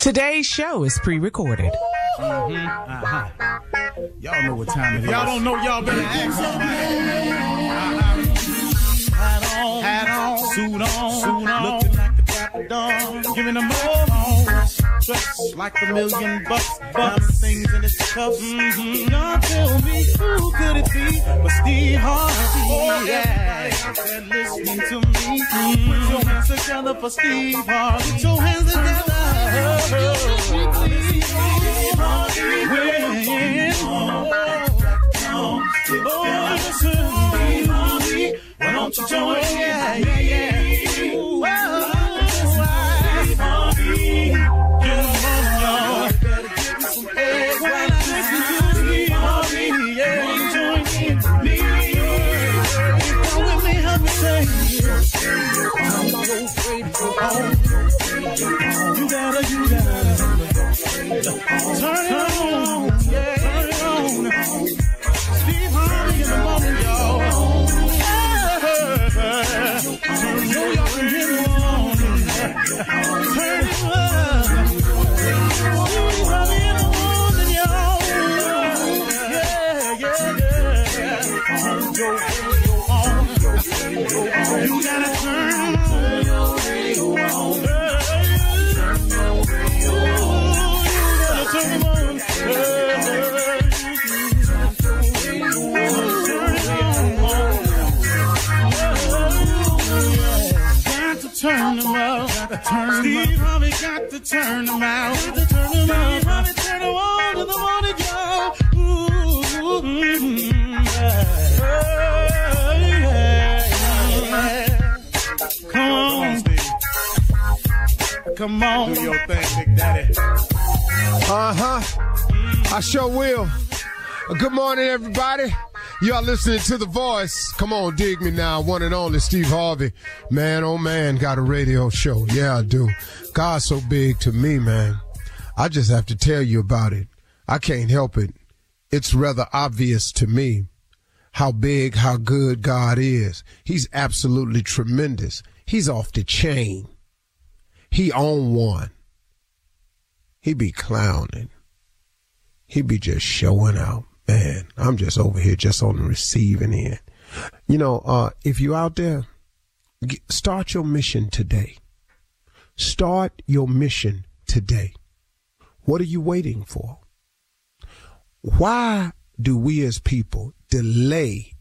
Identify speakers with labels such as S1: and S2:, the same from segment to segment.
S1: Today's show is pre-recorded.
S2: Mm-hmm. Uh-huh. Y'all know what time it is. Y'all don't know, y'all better ask somebody. Uh-huh. Hat on, hat on, suit on, suit on, looking like a dapper dog, giving them all on. Dressed like a million bucks, bucks, things in his cuffs. Mm-hmm. Y'all tell me who could it be but Steve Harvey? Oh yeah, there listening to me. Mm-hmm. Put your hands together for Steve Harvey. Put your hands together. Why don't you join? Yeah, yeah, yeah. Turn them out. Got to turn them out. Harvey turn them on to the morning joe. Ooh, mm-hmm, yeah. yeah. Come on, Come on. Do your thing, Big Daddy.
S3: Uh huh. I sure will. Good morning, everybody. Y'all listening to The Voice. Come on, dig me now. One and only Steve Harvey. Man, oh man, got a radio show. Yeah, I do. God's so big to me, man. I just have to tell you about it. I can't help it. It's rather obvious to me how big, how good God is. He's absolutely tremendous. He's off the chain. He on one. He be clowning. He be just showing out man, I'm just over here just on the receiving end. You know, uh, if you're out there, start your mission today. Start your mission today. What are you waiting for? Why do we as people delay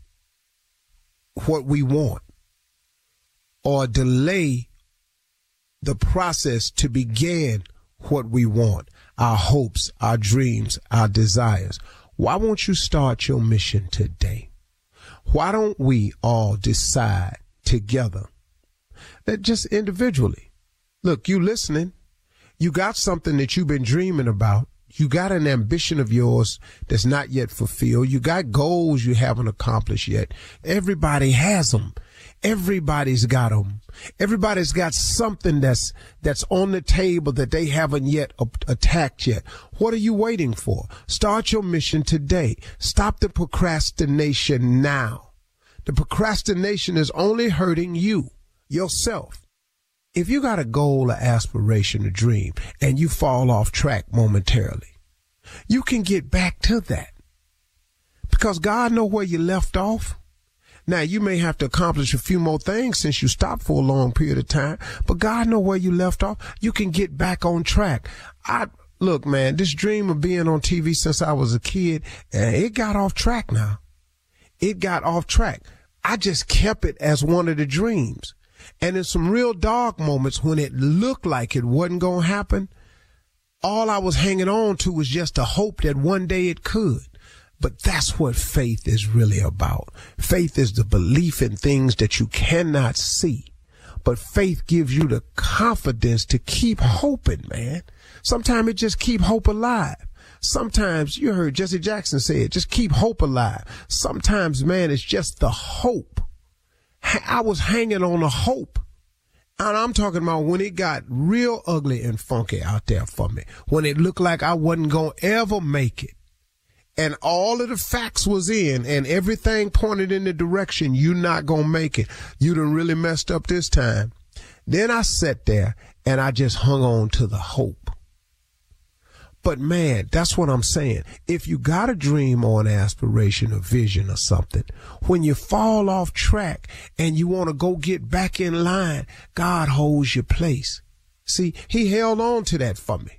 S3: what we want or delay the process to begin what we want? our hopes, our dreams, our desires. Why won't you start your mission today? Why don't we all decide together that just individually, look, you listening, you got something that you've been dreaming about. You got an ambition of yours that's not yet fulfilled. You got goals you haven't accomplished yet. Everybody has them. Everybody's got them. Everybody's got something that's, that's on the table that they haven't yet attacked yet. What are you waiting for? Start your mission today. Stop the procrastination now. The procrastination is only hurting you, yourself. If you got a goal, an aspiration, a dream, and you fall off track momentarily, you can get back to that. Because God know where you left off. Now you may have to accomplish a few more things since you stopped for a long period of time, but God know where you left off. You can get back on track. I look, man, this dream of being on TV since I was a kid, and it got off track now. It got off track. I just kept it as one of the dreams. And in some real dark moments when it looked like it wasn't going to happen, all I was hanging on to was just a hope that one day it could. But that's what faith is really about. Faith is the belief in things that you cannot see. But faith gives you the confidence to keep hoping, man. Sometimes it just keep hope alive. Sometimes you heard Jesse Jackson say it, just keep hope alive. Sometimes, man, it's just the hope. I was hanging on a hope. And I'm talking about when it got real ugly and funky out there for me. When it looked like I wasn't going to ever make it and all of the facts was in and everything pointed in the direction you're not to make it. You done really messed up this time. Then I sat there and I just hung on to the hope. But man, that's what I'm saying. If you got a dream or an aspiration or vision or something, when you fall off track and you want to go get back in line, God holds your place. See, he held on to that for me.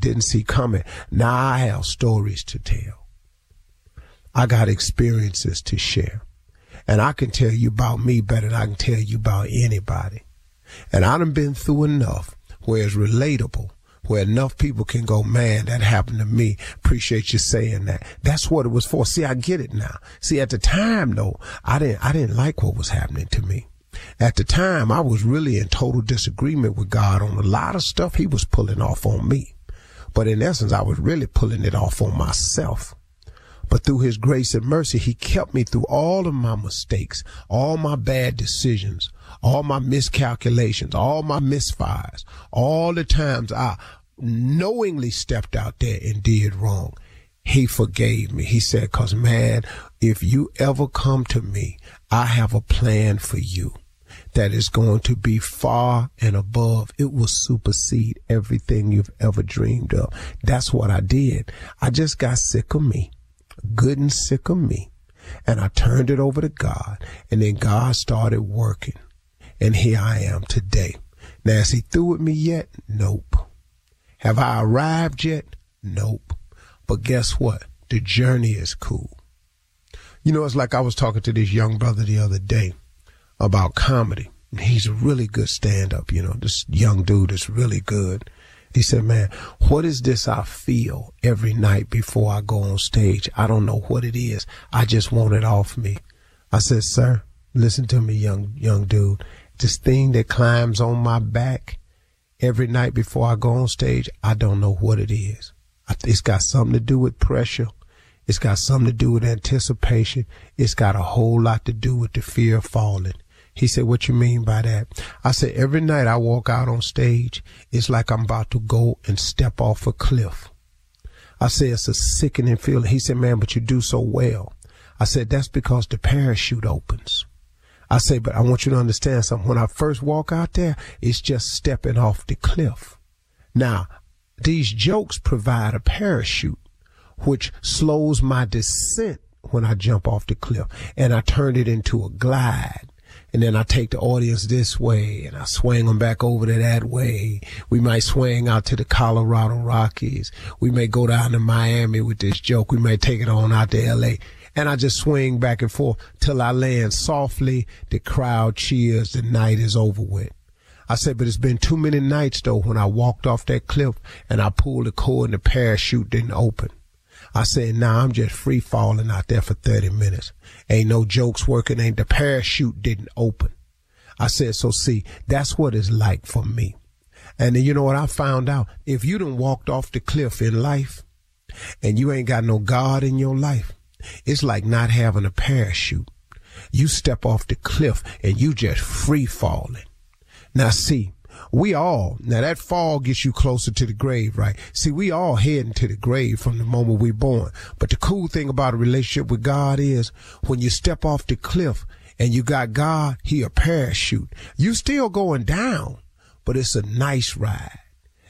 S3: didn't see coming, now I have stories to tell. I got experiences to share. And I can tell you about me better than I can tell you about anybody. And I done been through enough where it's relatable, where enough people can go, man, that happened to me. Appreciate you saying that. That's what it was for. See, I get it now. See, at the time though, I didn't, I didn't like what was happening to me. At the time, I was really in total disagreement with God on a lot of stuff he was pulling off on me. But in essence, I was really pulling it off on myself. But through his grace and mercy, he kept me through all of my mistakes, all my bad decisions, all my miscalculations, all my misfires, all the times I knowingly stepped out there and did wrong. He forgave me. He said, cause man, if you ever come to me, I have a plan for you that is going to be far and above. It will supersede everything you've ever dreamed of. That's what I did. I just got sick of me, good and sick of me. And I turned it over to God. And then God started working. And here I am today. Now, is he through with me yet? Nope. Have I arrived yet? Nope. But guess what? The journey is cool. You know, it's like I was talking to this young brother the other day about comedy. He's a really good stand up, you know, this young dude is really good. He said, man, what is this I feel every night before I go on stage? I don't know what it is. I just want it off me. I said, sir, listen to me, young, young dude. This thing that climbs on my back every night before I go on stage, I don't know what it is. It's got something to do with pressure. It's got something to do with anticipation. It's got a whole lot to do with the fear of falling. He said, what you mean by that? I said, every night I walk out on stage, it's like I'm about to go and step off a cliff. I said, it's a sickening feeling. He said, man, but you do so well. I said, that's because the parachute opens. I said, but I want you to understand something. When I first walk out there, it's just stepping off the cliff. Now, these jokes provide a parachute, which slows my descent when I jump off the cliff and I turn it into a glide. And then I take the audience this way and I swing them back over to that way. We might swing out to the Colorado Rockies. We may go down to Miami with this joke. We may take it on out to LA. And I just swing back and forth till I land softly. The crowd cheers. The night is over with. I said, but it's been too many nights though when I walked off that cliff and I pulled the cord and the parachute didn't open. I said, nah, I'm just free falling out there for 30 minutes. Ain't no jokes working. Ain't the parachute didn't open. I said, so see, that's what it's like for me. And then you know what I found out? If you done walked off the cliff in life and you ain't got no God in your life, it's like not having a parachute. You step off the cliff and you just free falling. Now see, we all, now that fall gets you closer to the grave, right? See, we all heading to the grave from the moment we're born. But the cool thing about a relationship with God is when you step off the cliff and you got God, he a parachute. You still going down, but it's a nice ride.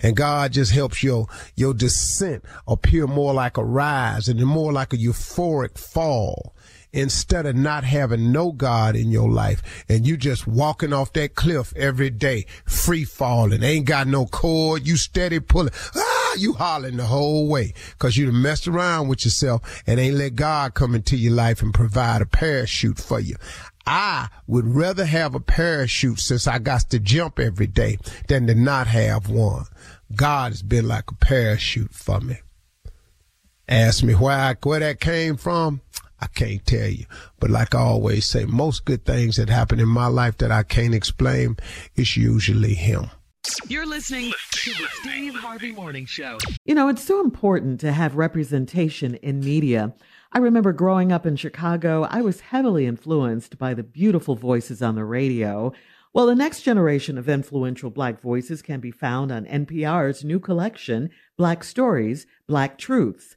S3: And God just helps your, your descent appear more like a rise and more like a euphoric fall instead of not having no God in your life and you just walking off that cliff every day, free falling, ain't got no cord, you steady pulling, ah, you hollering the whole way because you messed around with yourself and ain't let God come into your life and provide a parachute for you. I would rather have a parachute since I got to jump every day than to not have one. God has been like a parachute for me. Ask me where where that came from. I can't tell you. But like I always say, most good things that happen in my life that I can't explain, it's usually him.
S4: You're listening to the Steve Harvey Morning Show.
S5: You know, it's so important to have representation in media. I remember growing up in Chicago, I was heavily influenced by the beautiful voices on the radio. Well, the next generation of influential Black voices can be found on NPR's new collection, Black Stories, Black Truths.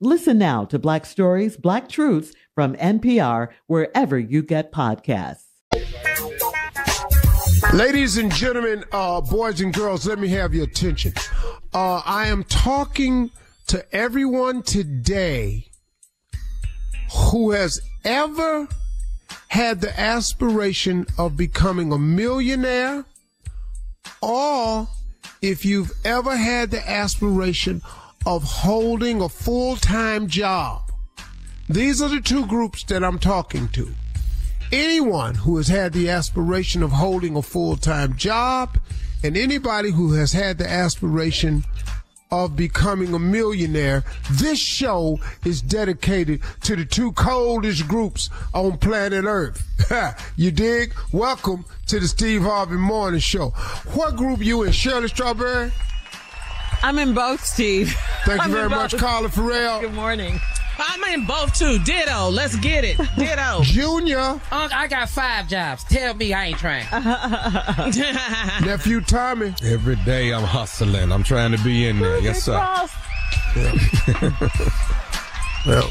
S5: Listen now to Black Stories, Black Truths from NPR, wherever you get podcasts.
S3: Ladies and gentlemen, uh, boys and girls, let me have your attention. Uh, I am talking to everyone today who has ever had the aspiration of becoming a millionaire or if you've ever had the aspiration of holding a full time job. These are the two groups that I'm talking to. Anyone who has had the aspiration of holding a full time job, and anybody who has had the aspiration of becoming a millionaire, this show is dedicated to the two coldest groups on planet Earth. you dig? Welcome to the Steve Harvey Morning Show. What group you in, Shirley Strawberry?
S6: I'm in both, Steve.
S3: Thank
S6: I'm
S3: you very much, Carla Ferrell.
S6: Good morning.
S7: I'm in both too. Ditto. Let's get it. Ditto.
S3: Junior.
S8: Unc, I got five jobs. Tell me I ain't trying.
S3: Nephew Tommy.
S9: Every day I'm hustling. I'm trying to be in there. Yes, sir.
S3: well.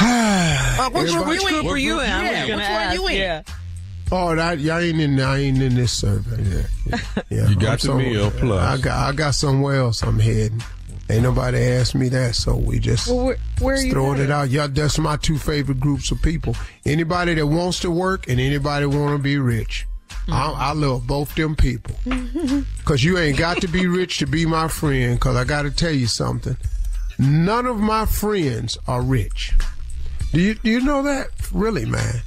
S6: Uh, which,
S3: Everybody-
S6: which group are you in?
S7: Yeah, which one you in?
S6: Yeah.
S3: Oh, that y'all ain't in. I ain't in this survey. Yeah, yeah. yeah.
S9: You got
S3: I'm
S9: the
S3: somewhere-
S9: meal plus.
S3: I got. I got somewhere else. I'm heading. Ain't nobody asked me that, so we just
S6: Well, where, where are you
S3: throwing
S6: headed?
S3: it out. Yeah, that's my two favorite groups of people. Anybody that wants to work and anybody want to be rich. I, I love both them people. Cause you ain't got to be rich to be my friend. Cause I got to tell you something. None of my friends are rich. Do you do you know that? Really, man.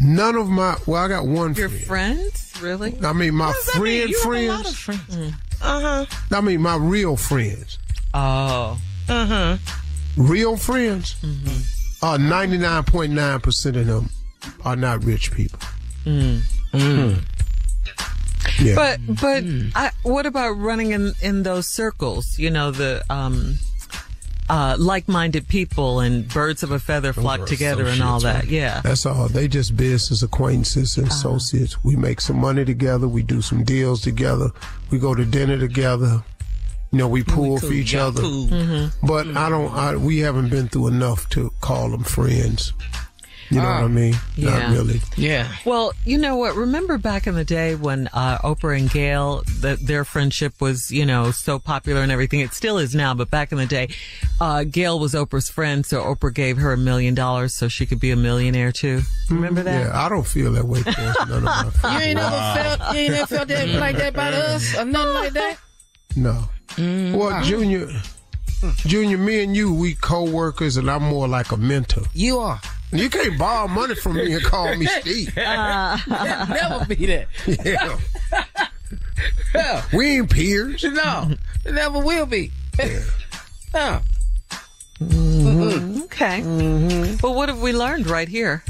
S3: None of my well, I got one
S5: Your
S3: friend.
S5: friends? Really?
S3: I mean, my
S5: What does that mean?
S3: friend friends.
S5: Uh huh.
S3: I mean, my real friends.
S5: Oh. Uh huh.
S3: Real friends.
S5: Mm-hmm.
S3: Uh, ninety nine point nine percent of them are not rich people.
S5: Mm.
S3: Yeah.
S5: But but I, what about running in in those circles? You know the um, uh, like-minded people and birds of a feather flock together and all that.
S3: associates,
S5: Yeah.
S3: That's all. They just business acquaintances and associates. We make some money together. We do some deals together. We go to dinner together. You know, we pull for each other.
S5: Mm-hmm.
S3: But I don't. I, we haven't been through enough to call them friends. You know
S5: Ah.
S3: what I mean?
S5: Yeah.
S3: Not really.
S8: Yeah.
S5: Well, you know what? Remember back in the day when uh, Oprah and Gayle, the, their friendship was, you know, so popular and everything. It still is now, but back in the day, uh, Gayle was Oprah's friend, so Oprah gave her a million dollars so she could be a millionaire too. Remember that?
S3: Yeah, I don't feel that way towards none of my friends.
S8: You ain't never felt you ain't never felt that like that about us or nothing like that.
S3: No. Well, Junior, Junior, me and you, we co-workers, and I'm more like a mentor.
S8: You are.
S3: You can't borrow money from me and call me Steve. Uh.
S8: never be that.
S3: Yeah.
S8: Yeah.
S3: We ain't peers.
S8: No, never will be. no. Mm-hmm.
S5: Okay. Mm-hmm. Well, what have we learned right here?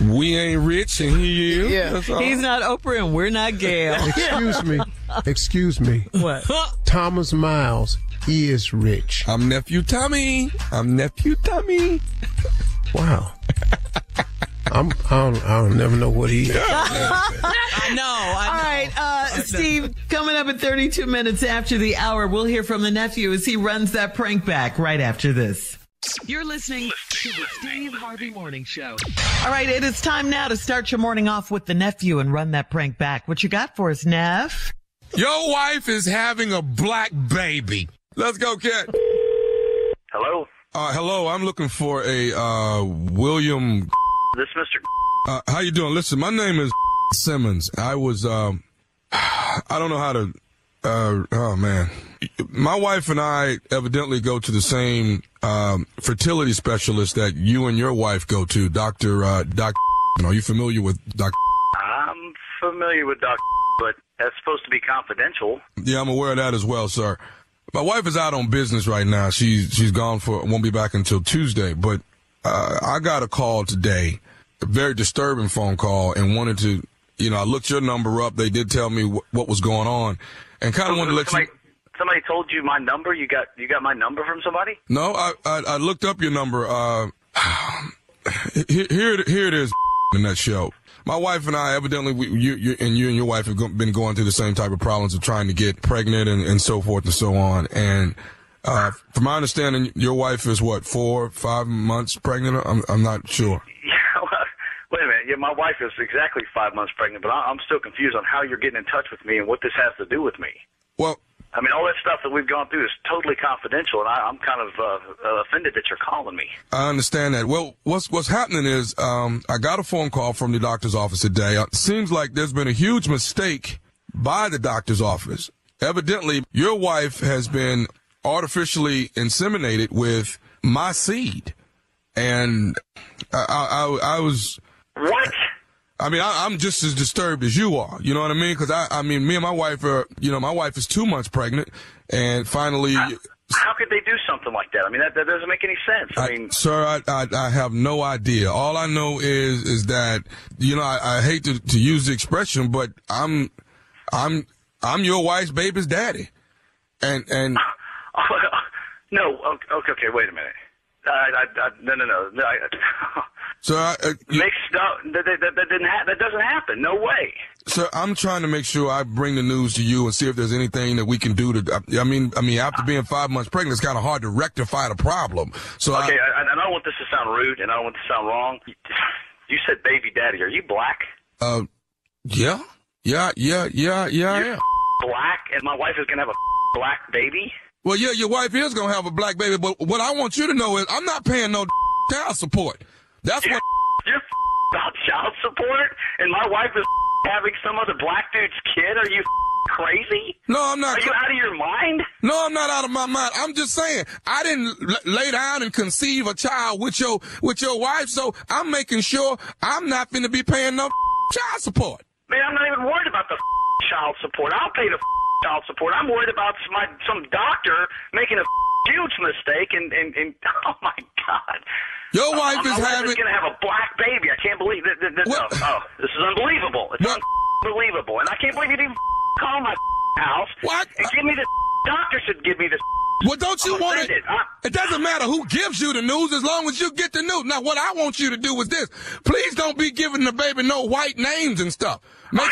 S9: We ain't rich and he is.
S8: Yeah.
S5: He's not Oprah and we're not Gayle.
S3: Excuse me. Excuse me.
S5: what?
S3: Thomas Miles He is rich.
S9: I'm nephew Tommy. I'm nephew Tommy.
S3: Wow. I'm, I don't, I don't never know what he is.
S5: I know. All right, uh, Steve. Coming up at 32 minutes after the hour, we'll hear from the nephew as he runs that prank back right after this.
S4: You're listening to the Steve Harvey Morning Show.
S5: All right, it is time now to start your morning off with the nephew and run that prank back. What you got for us, Neff?
S9: Your wife is having a black baby. Let's go, cat.
S10: Hello,
S9: Uh, hello, I'm looking for a uh, William.
S10: this Mr.
S9: Uh, how you doing? Listen, my name is Simmons. I was, um, I don't know how to. Uh, oh man, my wife and I evidently go to the same um, fertility specialist that you and your wife go to, Doctor uh, Doc. Are you familiar with Doctor?
S10: I'm familiar with Doctor, but that's supposed to be confidential.
S9: Yeah, I'm aware of that as well, sir. My wife is out on business right now. She's she's gone for won't be back until Tuesday. But uh, I got a call today, a very disturbing phone call, and wanted to, you know, I looked your number up. They did tell me wh- what was going on, and kind of wanted to let
S10: somebody,
S9: you.
S10: Somebody told you my number. You got you got my number from somebody.
S9: No, I I, I looked up your number. Uh, here here here it is in that show. My wife and I, evidently, we, you, you and you and your wife have been going through the same type of problems of trying to get pregnant and, and so forth and so on. And uh, from my understanding, your wife is what four, five months pregnant. I'm I'm not sure.
S10: Yeah. well, Wait a minute. Yeah, my wife is exactly five months pregnant, but I, I'm still confused on how you're getting in touch with me and what this has to do with me.
S9: Well,
S10: I mean, all that stuff that we've gone through is totally confidential, and I, I'm kind of uh, uh, offended that you're calling me.
S9: I understand that. Well, what's what's happening is um, I got a phone call from the doctor's office today. It seems like there's been a huge mistake by the doctor's office. Evidently, your wife has been artificially inseminated with my seed, and I, I, I, I was.
S10: What?
S9: I mean, I, I'm just as disturbed as you are. You know what I mean? Because I, I mean, me and my wife are, you know, my wife is two months pregnant, and finally.
S10: How could they do something like that? I mean, that, that doesn't make any sense. I,
S9: I-
S10: mean,
S9: sir, I, I I have no idea. All I know is is that you know I, I hate to, to use the expression, but I'm I'm I'm your wife's baby's daddy, and and oh,
S10: no. Okay, okay, wait a minute. I, I, I, no, no, no. no I,
S9: so I, uh,
S10: mixed up. That, that, that, didn't ha- that doesn't happen. No way.
S9: sir, I'm trying to make sure I bring the news to you and see if there's anything that we can do to. I mean, I mean, after being five months pregnant, it's kind of hard to rectify the problem. So I-
S10: Okay, I, I don't want this to sound rude, and I don't want this to sound wrong. You said baby daddy. Are you black?
S9: uh, yeah, yeah, yeah, yeah, yeah, I am.
S10: Black, and my wife is gonna have a black baby.
S9: Well, yeah, your wife is gonna have a black baby, but what I want you to know is I'm not paying no child support. That's what.
S10: You're about child support, and my wife is having some other black dude's kid. Are you crazy?
S9: No, I'm not.
S10: Are you out of your mind?
S9: No, I'm not out of my mind. I'm just saying I didn't l- lay down and conceive a child with your with your wife, so I'm making sure I'm not going to be paying no child support.
S10: Man, I'm not even worried about the child support. I'll pay the child support. I'm worried about my some doctor making a huge mistake and and, and oh my god.
S9: Your wife
S10: my
S9: is having.
S10: going to have a black baby. I can't believe it. Th- th- th- Oh, this is unbelievable. It's unbelievable. And I can't believe you didn't call my house
S9: What?
S10: and give me the doctor should give me this.
S9: Well, don't you want it? It doesn't matter who gives you the news as long as you get the news. Now, what I want you to do is this: please don't be giving the baby no white names and stuff. Make,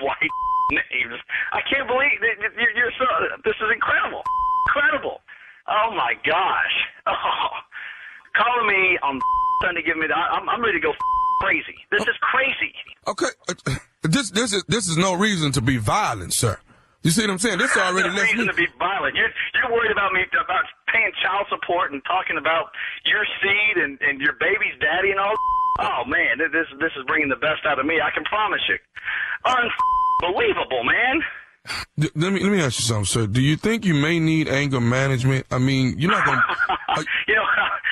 S10: white names. I can't believe that that you're, you're so. This is incredible, incredible. Oh my gosh. Oh, calling me on Sunday, giving me the. I'm, I'm ready to go crazy. This is crazy.
S9: okay, uh, this this is this is no reason to be violent, sir. You see what I'm saying? This is already
S10: no reason
S9: me.
S10: to be violent. You're you're worried about me about paying child support and talking about your seed and and your baby's daddy and all. Oh man, this this is bringing the best out of me. I can promise you. Unbelievable, man.
S9: D- Let me let me ask you something, sir. Do you think you may need anger management? I mean, you're not gonna. Are,
S10: You know,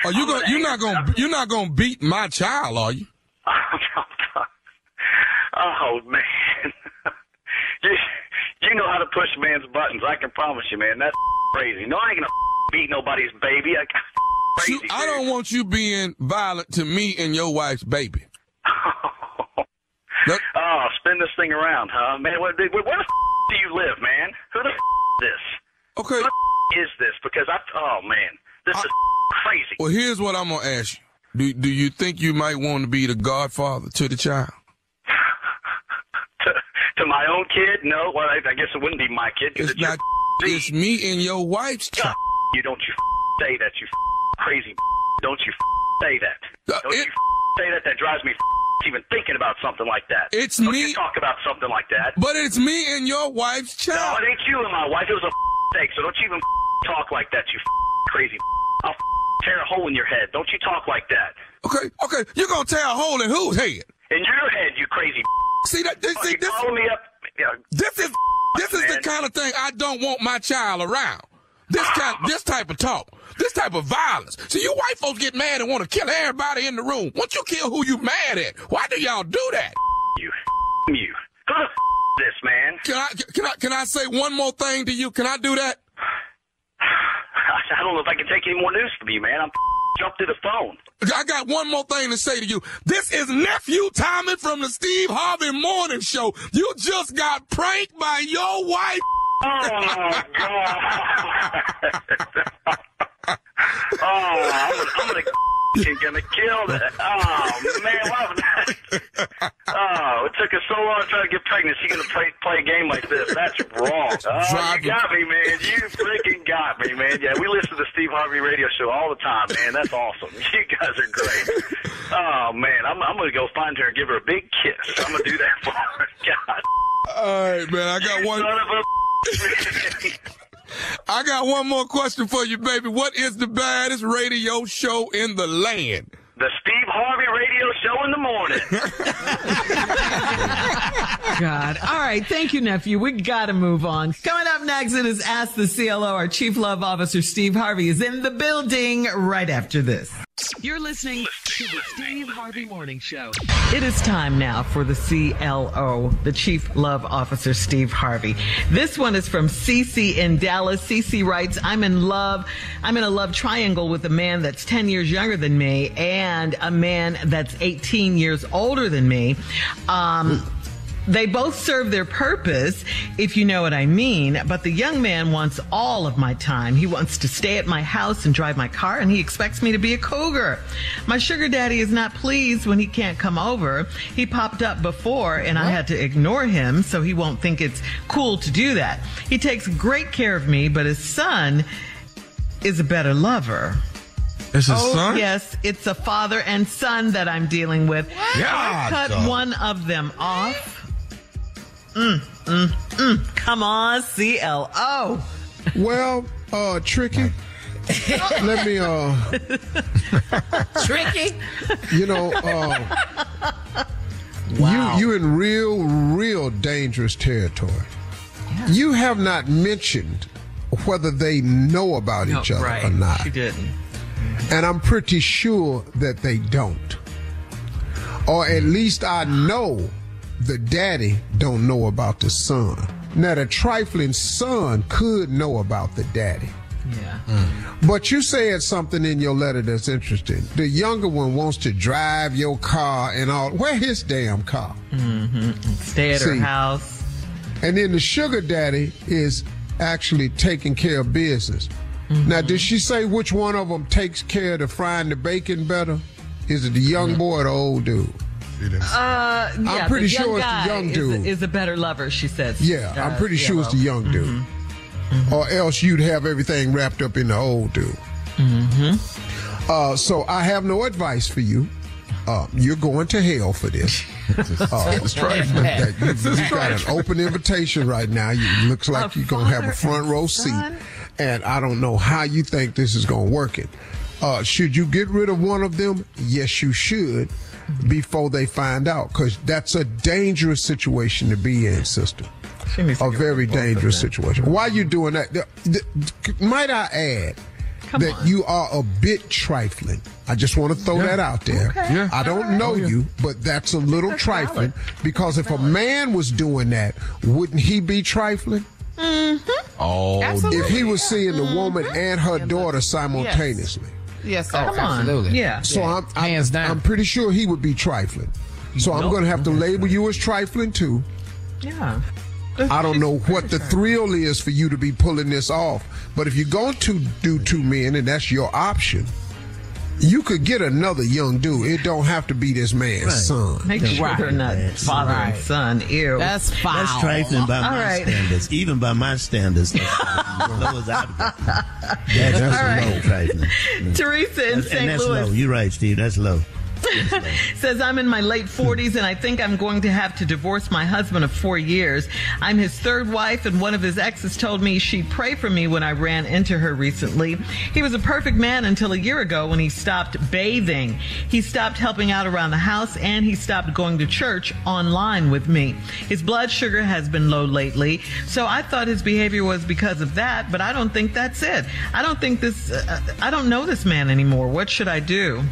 S9: are you gonna? You're not gonna. You're not gonna beat my child, are you?
S10: Oh man, you you know how to push man's buttons. I can promise you, man. That's crazy. No, I ain't gonna beat nobody's baby. I,
S9: You- I don't want you being violent to me and your wife's baby.
S10: Oh, spin this thing around, huh, man? What, where, where the do you live, man? Who the is this?
S9: Okay.
S10: Who the is this? Because I, oh man, this is crazy.
S9: Well, here's what I'm gonna ask you. Do Do you think you might want to be the godfather to the child?
S10: To, to my own kid? No. Well, I, I guess it wouldn't be my kid.
S9: It's not. It's me and your wife's child.
S10: You don't you say that you crazy. Don't you say that.
S9: Uh,
S10: Don't
S9: it-
S10: you say that. That drives me even thinking about something like that.
S9: It's
S10: don't
S9: me-
S10: talk about something like that.
S9: But it's me and your wife's child.
S10: No, it ain't you and my wife. It was a mistake. So don't you even talk like that. You crazy. I'll tear a hole in your head. Don't you talk like that.
S9: Okay, okay. You're gonna tear a hole in whose head?
S10: In your head, you crazy.
S9: See that? This, see, this,
S10: me up. Yeah,
S9: this is this is the kind of thing I don't want my child around. This kind, this type of talk, this type of violence. See, you white folks get mad and want to kill everybody in the room. Once you kill who you mad at, why do y'all do that?
S10: you. You. Who the this man?
S9: Can I can I can I say one more thing to you? Can I do that?
S10: I don't know if I can take any more news from you, man. I'm jumped to the phone.
S9: I got one more thing to say to you. This is nephew Tommy from the Steve Harvey Morning Show. You just got pranked by your wife.
S10: Oh god. oh, I'm gonna, I'm gonna, I'm gonna kill that. Oh man, why would that? Oh, it took us so long to try to get pregnant. She gonna play play a game like this? That's wrong. Oh, you got me, man. You freaking got me, man. Yeah, we listen to the Steve Harvey Radio Show all the time, man. That's awesome. You guys are great. Oh man, I'm I'm gonna go find her and give her a big kiss. I'm gonna do that for her. God,
S9: All right, man. I got one.
S10: Son of a.
S9: I got one more question for you, baby. What is the baddest radio show in the land?
S10: The Steve Harvey Radio Show in the morning.
S5: God. All right. Thank you, nephew. We got to move on. Coming up next, it is Ask the CLO. Our Chief Love Officer, Steve Harvey, is in the building right after this.
S4: You're listening to the Steve Harvey Morning Show.
S5: It is time now for the CLO, the Chief Love Officer, Steve Harvey. This one is from Cece in Dallas. Cece writes, I'm in love. I'm in a love triangle with a man that's 10 years younger than me and a man that's 18 years older than me. Um, they both serve their purpose, if you know what I mean, but the young man wants all of my time. He wants to stay at my house and drive my car, and he expects me to be a cougar. My sugar daddy is not pleased when he can't come over. He popped up before, and I had to ignore him, so he won't think it's cool to do that. He takes great care of me, but his son is a better lover.
S9: It's a
S5: oh,
S9: son?
S5: yes, it's a father and son that I'm dealing with.
S9: God,
S5: Cut
S9: dog.
S5: one of them off. Mm, mm, mm. Come on, CLO.
S3: Well, uh, tricky. Let me, uh,
S5: Tricky.
S3: you know, uh,
S5: Wow.
S3: you you in real, real dangerous territory. you have not mentioned whether they know about
S5: No,
S3: each other
S5: right.
S3: or not.
S5: She didn't.
S3: And I'm pretty sure that they don't. Or at least I know the daddy don't know about the son. Now the trifling son could know about the daddy.
S5: Yeah.
S3: But you said something in your letter that's interesting. The younger one wants to drive your car and all. Where his damn car?
S5: Mm-hmm. Stay at her house.
S3: And then the sugar daddy is actually taking care of business.
S5: Mm-hmm.
S3: Now, did she say which one of them takes care of the frying the bacon better? Is it the young boy or the old dude?
S5: Uh, yeah,
S3: I'm pretty sure it's the young dude.
S5: Is, a better lover, she says.
S3: Yeah, I'm
S5: Uh,
S3: pretty sure it's the young dude. Or else you'd have everything wrapped up in the old dude.
S5: Mm-hmm.
S3: Uh, so I have no advice for you. Uh, you're going to hell for this. Uh,
S9: That's right.
S3: that you,
S9: is
S3: you got an open invitation right now. You looks like you're gonna have a front row seat, and I don't know how you think this is gonna work. It. Uh, should you get rid of one of them? Yes, you should. Before they find out, because that's a dangerous situation to be in, sister. A very dangerous situation. Why are you doing that? The- the- might I add that you are a bit trifling. I just want to throw that out there.
S9: Okay. Yeah.
S3: I don't know you, but that's a little trifling because if a man was doing that, wouldn't he be trifling?
S8: Mm-hmm.
S9: Oh,
S3: if he was seeing the woman and her daughter simultaneously.
S8: Yes, sir.
S3: Oh, come on.
S8: absolutely.
S5: Yeah.
S3: So I'm, I'm
S8: Hands down.
S3: I'm pretty sure he would be trifling. So I'm going to have to label you as trifling too.
S5: Yeah.
S3: I don't know what the thrill is for you to be pulling this off, but if you're going to do two men and that's your option, you could get another young dude. It don't have to be this man's
S5: Right.
S3: son.
S5: Make sure they're not father and son. Ew.
S11: That's foul. That's trifling by
S5: All
S11: my
S5: right.
S11: standards. Even by my standards, that's as low as I've got. That's low trifling.
S5: Teresa in
S11: And
S5: St.
S11: that's
S5: Louis.
S11: low. You're right, Steve. That's low.
S5: Says I'm in my late 40s and I think I'm going to have to divorce my husband of four years. I'm his third wife, and one of his exes told me she'd pray for me when I ran into her recently. He was a perfect man until a year ago when he stopped bathing. He stopped helping out around the house and he stopped going to church online with me. His blood sugar has been low lately, so I thought his behavior was because of that, but I don't think that's it. I don't think this, uh, I don't know this man anymore. What should I do?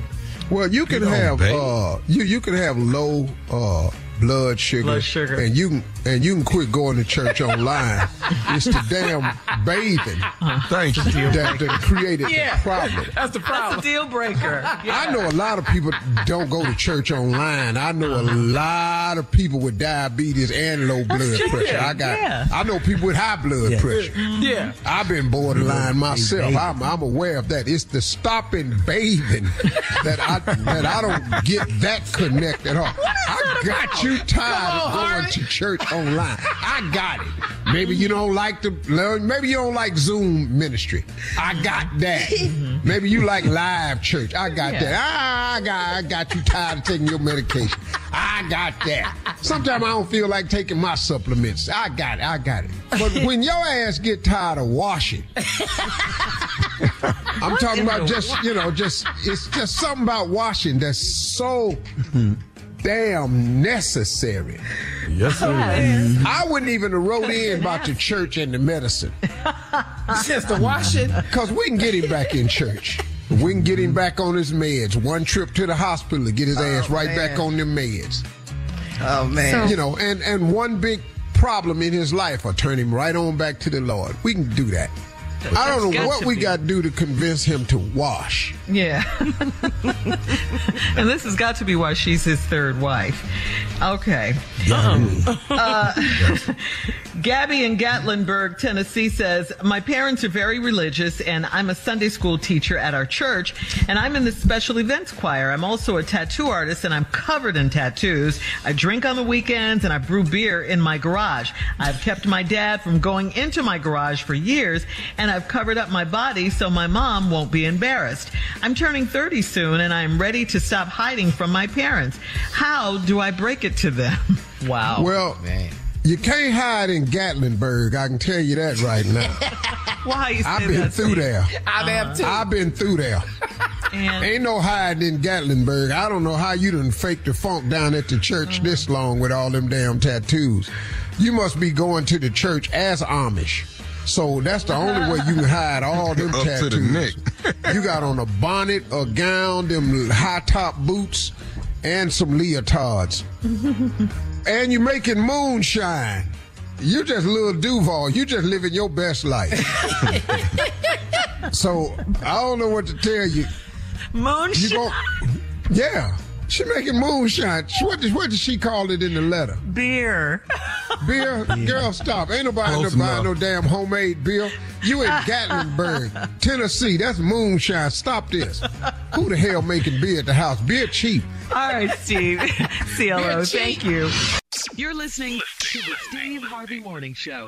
S3: Well, you can have uh, you you can have low uh, blood sugar,
S5: Blood sugar.
S3: and you can and you can quit going to church online. it's the damn bathing uh-huh.
S9: Thank you.
S3: that, that created
S5: Yeah.
S3: the problem.
S8: That's the
S5: That's a deal breaker.
S3: I know a lot of people don't go to church online. I know a uh-huh. lot of people with diabetes and low blood
S8: true.
S3: pressure. I got.
S8: Yeah.
S3: I know people with high blood pressure. Mm-hmm.
S8: Yeah.
S3: I've been borderline myself. I'm, I'm aware of that. It's the stopping bathing that I that I don't get that connected. at all. I got you tired of going to church online. I got it. Maybe you don't like the maybe you don't like Zoom ministry. I got that. Maybe you like live church. I got
S8: Yeah.
S3: that. Ah, I got I got you tired of taking your medication. I got that. Sometimes I don't feel like taking my supplements. I got it. I got it. But when your ass get tired of washing, I'm talking about just you know just it's just something about washing that's so damn necessary.
S9: Yes, sir.
S3: I wouldn't even have wrote in about the church and the medicine.
S8: Just the washing.
S3: Because we can get him back in church. We can get him back on his meds. One trip to the hospital to get his ass oh, right back on them meds.
S7: Oh man.
S3: You know, and, and one big problem in his life will turn him right on back to the Lord. We can do that. I don't know what we got to do to convince him to wash.
S5: Yeah. and this has got to be why she's his third wife. Okay. Um, uh, Gabby in Gatlinburg, Tennessee says, My parents are very religious, and I'm a Sunday school teacher at our church, and I'm in the special events choir. I'm also a tattoo artist, and I'm covered in tattoos. I drink on the weekends, and I brew beer in my garage. I've kept my dad from going into my garage for years, and I've covered up my body so my mom won't be embarrassed. I'm turning 30 soon, and I'm ready to stop hiding from my parents. How do I break it to them? Wow.
S3: Well, man. you can't hide in Gatlinburg. I can tell you that right now.
S5: Why you
S3: I've been
S5: that,
S3: through
S5: Steve?
S3: there.
S8: I have too.
S3: I've been through there.
S5: And
S3: Ain't no hiding in Gatlinburg. I don't know how you done fake the funk down at the church
S5: Mm-hmm.
S3: this long with all them damn tattoos. You must be going to the church as Amish. So that's the only way you can hide all them
S9: Up to
S3: tattoos.
S9: the neck.
S3: you got on a bonnet, a gown, them high top boots, and some leotards. and you're making moonshine. You just little Duval. You just living your best life. so I don't know what to tell you.
S5: moonshine.
S3: You gon- yeah. She making moonshine. What did, what did she call it in the letter?
S5: beer.
S3: Beer? Girl, stop. Ain't nobody
S9: Close
S3: no buying no damn homemade beer. You in Gatlinburg, Tennessee. That's moonshine. Stop this. Who the hell making beer at the house? Beer cheap.
S5: All right, Steve. CLO, thank you.
S4: You're listening to the Steve Harvey Morning Show.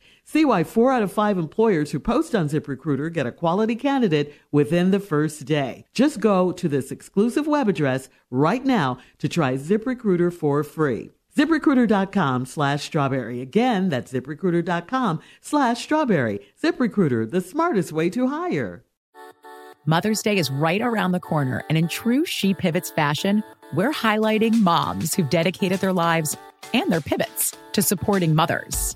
S12: See why four out of five employers who post on ZipRecruiter get a quality candidate within the first day. Just go to this exclusive web address right now to try ZipRecruiter for free. ZipRecruiter.com slash strawberry. Again, that's ZipRecruiter.com slash strawberry. ZipRecruiter, the smartest way to hire.
S13: Mother's Day is right around the corner, and in true She Pivots fashion, we're highlighting moms who've dedicated their lives and their pivots to supporting mothers.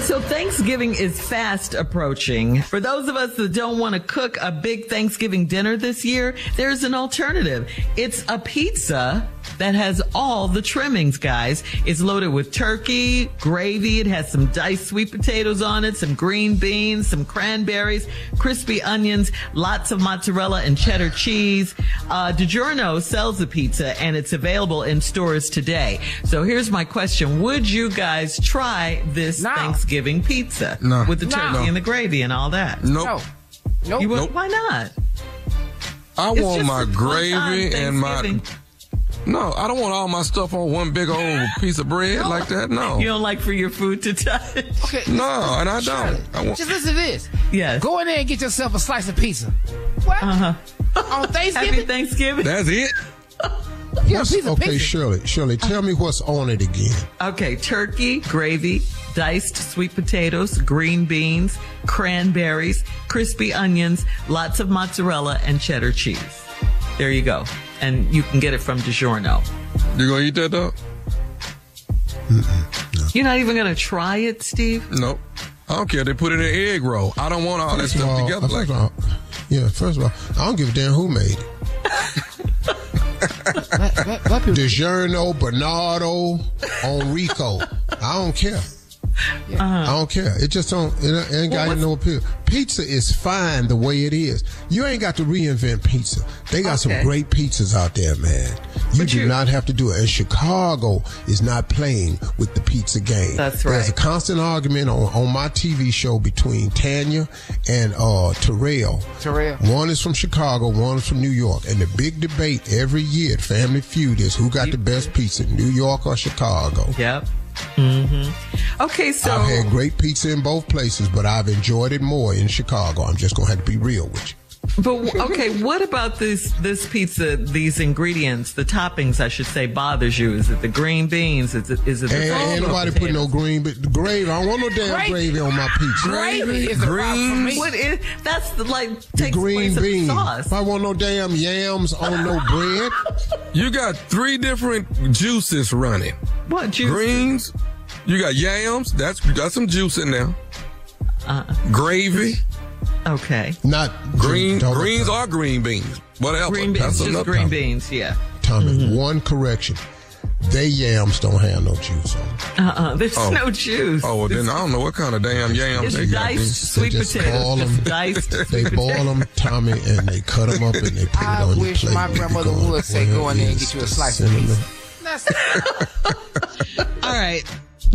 S5: So Thanksgiving is fast approaching. For those of us that don't want to cook a big Thanksgiving dinner this year, there's an alternative. It's a pizza that has all the trimmings, guys. It's loaded with turkey, gravy. It has some diced sweet potatoes on it, some green beans, some cranberries, crispy onions, lots of mozzarella and cheddar cheese. Uh, DiGiorno sells the pizza and it's available in stores today. So here's my question. Would you guys try this Thanksgiving pizza
S9: No.
S5: with the turkey
S9: No.
S5: and the gravy and all that?
S9: Nope.
S8: Nope.
S5: You would,
S9: Nope.
S5: Why not?
S9: I
S5: It's
S9: want my
S5: a fun time,
S9: gravy and my.
S5: Thanksgiving.
S9: No, I don't want all my stuff on one big old piece of bread like that. No.
S5: You don't like for your food to touch?
S8: Okay.
S9: No, and I don't. I want,
S8: Just listen to this.
S5: Yes.
S8: Go in there and get yourself a slice of pizza. What?
S5: Uh-huh.
S8: On Thanksgiving?
S5: Happy Thanksgiving.
S9: that's it.
S8: Yeah,
S3: What's-
S8: piece of
S3: okay,
S8: pizza.
S3: Shirley, Shirley, tell me what's on it again.
S5: Okay, turkey, gravy, diced sweet potatoes, green beans, cranberries, crispy onions, lots of mozzarella, and cheddar cheese. There you go. And you can get it from DiGiorno.
S9: You gonna eat that though?
S5: You're not even going to try it, Steve?
S9: Nope. I don't care. They put it in an egg roll. I don't want all that
S3: First of
S9: stuff
S3: all,
S9: together.
S3: first
S9: Like
S3: of all, yeah, first of all, I don't give a damn who made it. DiGiorno, Bernardo, Enrico. I don't care. I don't care. It just don't. It ain't got no appeal. Pizza is fine the way it is. You ain't got to reinvent pizza. They got
S5: Okay.
S3: some great pizzas out there, man. You
S5: But
S3: do
S5: you-
S3: not have to do it. And Chicago is not playing with the pizza game.
S5: That's right.
S3: There's a constant argument on, on my TV show between Tanya and uh, Terrell.
S8: Terrell.
S3: One is from Chicago, one is from New York. And the big debate every year at Family Feud is who got the best pizza, New York or Chicago.
S5: Yep. Hmm Okay, so
S3: I've had great pizza in both places, but I've enjoyed it more in Chicago. I'm just gonna have to be real with you.
S5: But okay, what about this this pizza? These ingredients, the toppings, I should say, bothers you? Is it the green beans? Is it is it the
S3: Ain't,
S5: salt
S3: ain't
S5: or
S3: nobody put no green, but the gravy. I don't want no damn
S5: Gravy.
S3: gravy on my pizza.
S5: Gravy is the problem. What is, that's the, like
S3: The green
S5: place of the
S3: beans.
S5: sauce.
S3: I want no damn yams on no bread.
S9: You got three different juices running.
S5: What juice?
S9: Greens. You got yams. That's got some juice in there.
S5: Uh,
S9: Gravy.
S5: Okay.
S3: Not
S9: green.
S3: talking
S9: Greens are green beans. Whatever.
S5: Green beans,
S9: That's
S5: just
S9: enough.
S5: green beans. Yeah.
S3: Tommy, one correction. They yams don't have no juice on them.
S5: Uh uh There's
S9: Oh.
S5: no juice.
S9: Oh, well, then I don't know what kind of damn yams
S5: It's
S9: they got.
S5: diced
S3: They
S5: sweet
S3: just
S5: potatoes.
S3: boil
S5: Just
S3: 'em.
S5: diced
S3: They
S5: sweet
S3: boil
S5: potatoes.
S3: them, Tommy, and they cut them up and they put
S8: I
S3: it on your plate.
S8: my
S3: There you
S8: grandmother
S3: go.
S8: would say,
S3: Well,
S8: go in there and get you a slice of
S3: cinnamon.
S5: All right.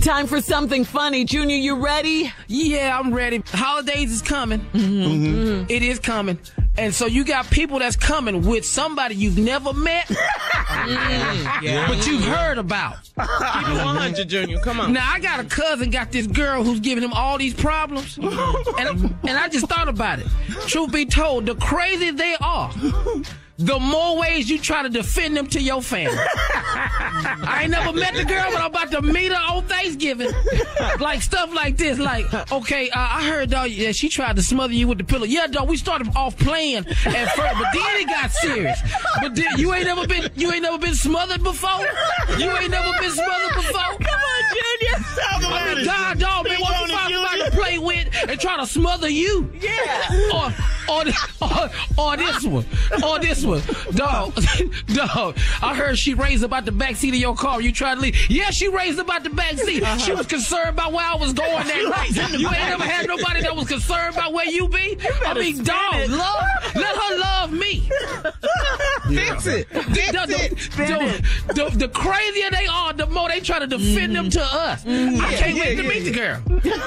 S5: Time for something funny. Junior, you ready?
S8: Yeah, I'm ready. Holidays is coming. Mm-hmm. It is coming. And so you got people that's coming with somebody you've never met,
S7: Yeah.
S8: but you've heard about.
S7: Keep it 100, Junior. Come on.
S8: Now I got a cousin got this girl who's giving him all these problems, and and I just thought about it. Truth be told, the crazy they are, the more ways you try to defend them to your family. I ain't never met the girl, but I'm about to meet her on Thanksgiving. Like stuff like this, like okay, uh, I heard dog, yeah, she tried to smother you with the pillow. Yeah, dog, we started off playing at first, but then it got serious. But then, you ain't never been you ain't never been smothered before. You ain't never been smothered before. Come on, Junior.
S7: Talk about
S8: I mean,
S7: it.
S8: God, dog, man,
S7: Speak
S8: what
S7: on
S8: you
S7: it,
S8: find
S7: Junior.
S8: somebody to play with and try to smother you?
S7: Yeah.
S8: Or, or, or, or this one, or this one, dog, dog. I heard she raised about the back seat of your car. You tried to leave. Yeah, she raised about the back seat. Uh-huh. She was concerned about where I was going that night. You ain't ever had nobody that was concerned about where you be. I mean, dog, love, let her love me.
S7: Fix it.
S8: The,
S7: Fix
S8: the,
S7: it.
S8: the, the, the crazier they are, the more they try to defend them to us. Mm-hmm. I
S7: Yeah,
S8: can't
S7: yeah,
S8: wait to meet the girl.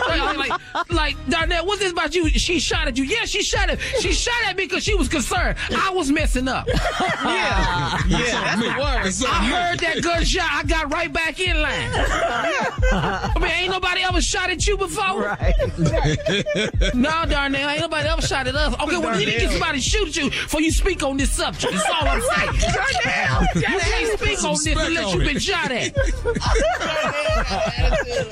S8: Like, like, like, Darnell, what's this about you? She shot at you. Yeah, she shot at She shot at me because she was concerned. I was messing up.
S7: Yeah. Yeah. That's the word.
S8: I heard that gunshot. I got right back in line. I mean, ain't nobody ever shot at you before.
S5: Right.
S8: No, Darnell, ain't nobody ever shot at us. Okay, well, you need to get somebody to shoot you before you speak on this subject. That's all I'm saying.
S7: Darnell,
S8: You can't speak on this unless you've been shot at.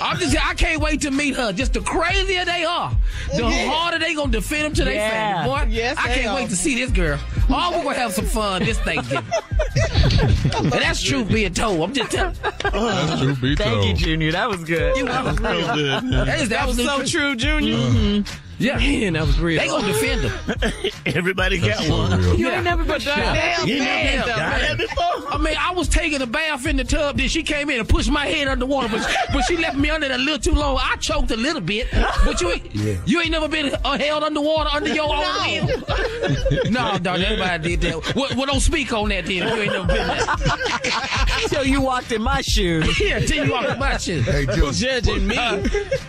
S8: I'm just I can't wait to meet her. Just the crazier they are, the
S7: Yeah.
S8: harder they gonna defend them to their
S5: Yeah.
S8: family. Boy,
S7: Yes,
S8: I can't
S7: are.
S8: wait to see this girl. Oh, we're gonna have some fun this Thanksgiving. and that's truth being told. I'm just telling.
S9: That's true. Be
S5: Thank you. Junior. That was good.
S7: That was real good.
S8: That is
S7: That was so true, Junior.
S5: Mm-hmm.
S8: Yeah,
S7: Man, that was real.
S8: they gonna defend them.
S11: Everybody got
S9: So
S11: one.
S9: real.
S5: You ain't never been shot.
S8: Damn,
S11: You
S8: man.
S11: never got that before?
S8: I mean, I was taking a bath in the tub. Then she came in and pushed my head underwater, but, but she left me under there a little too long. I choked a little bit, but you ain't, you ain't never been uh, held underwater under your own will. no, dog, everybody did that. Well, well, don't speak on that then. You ain't never been there.
S5: Till you walked in my shoes.
S8: Yeah, till you walk my shoes.
S3: Hey,
S7: Who's
S3: Judy,
S7: judging me?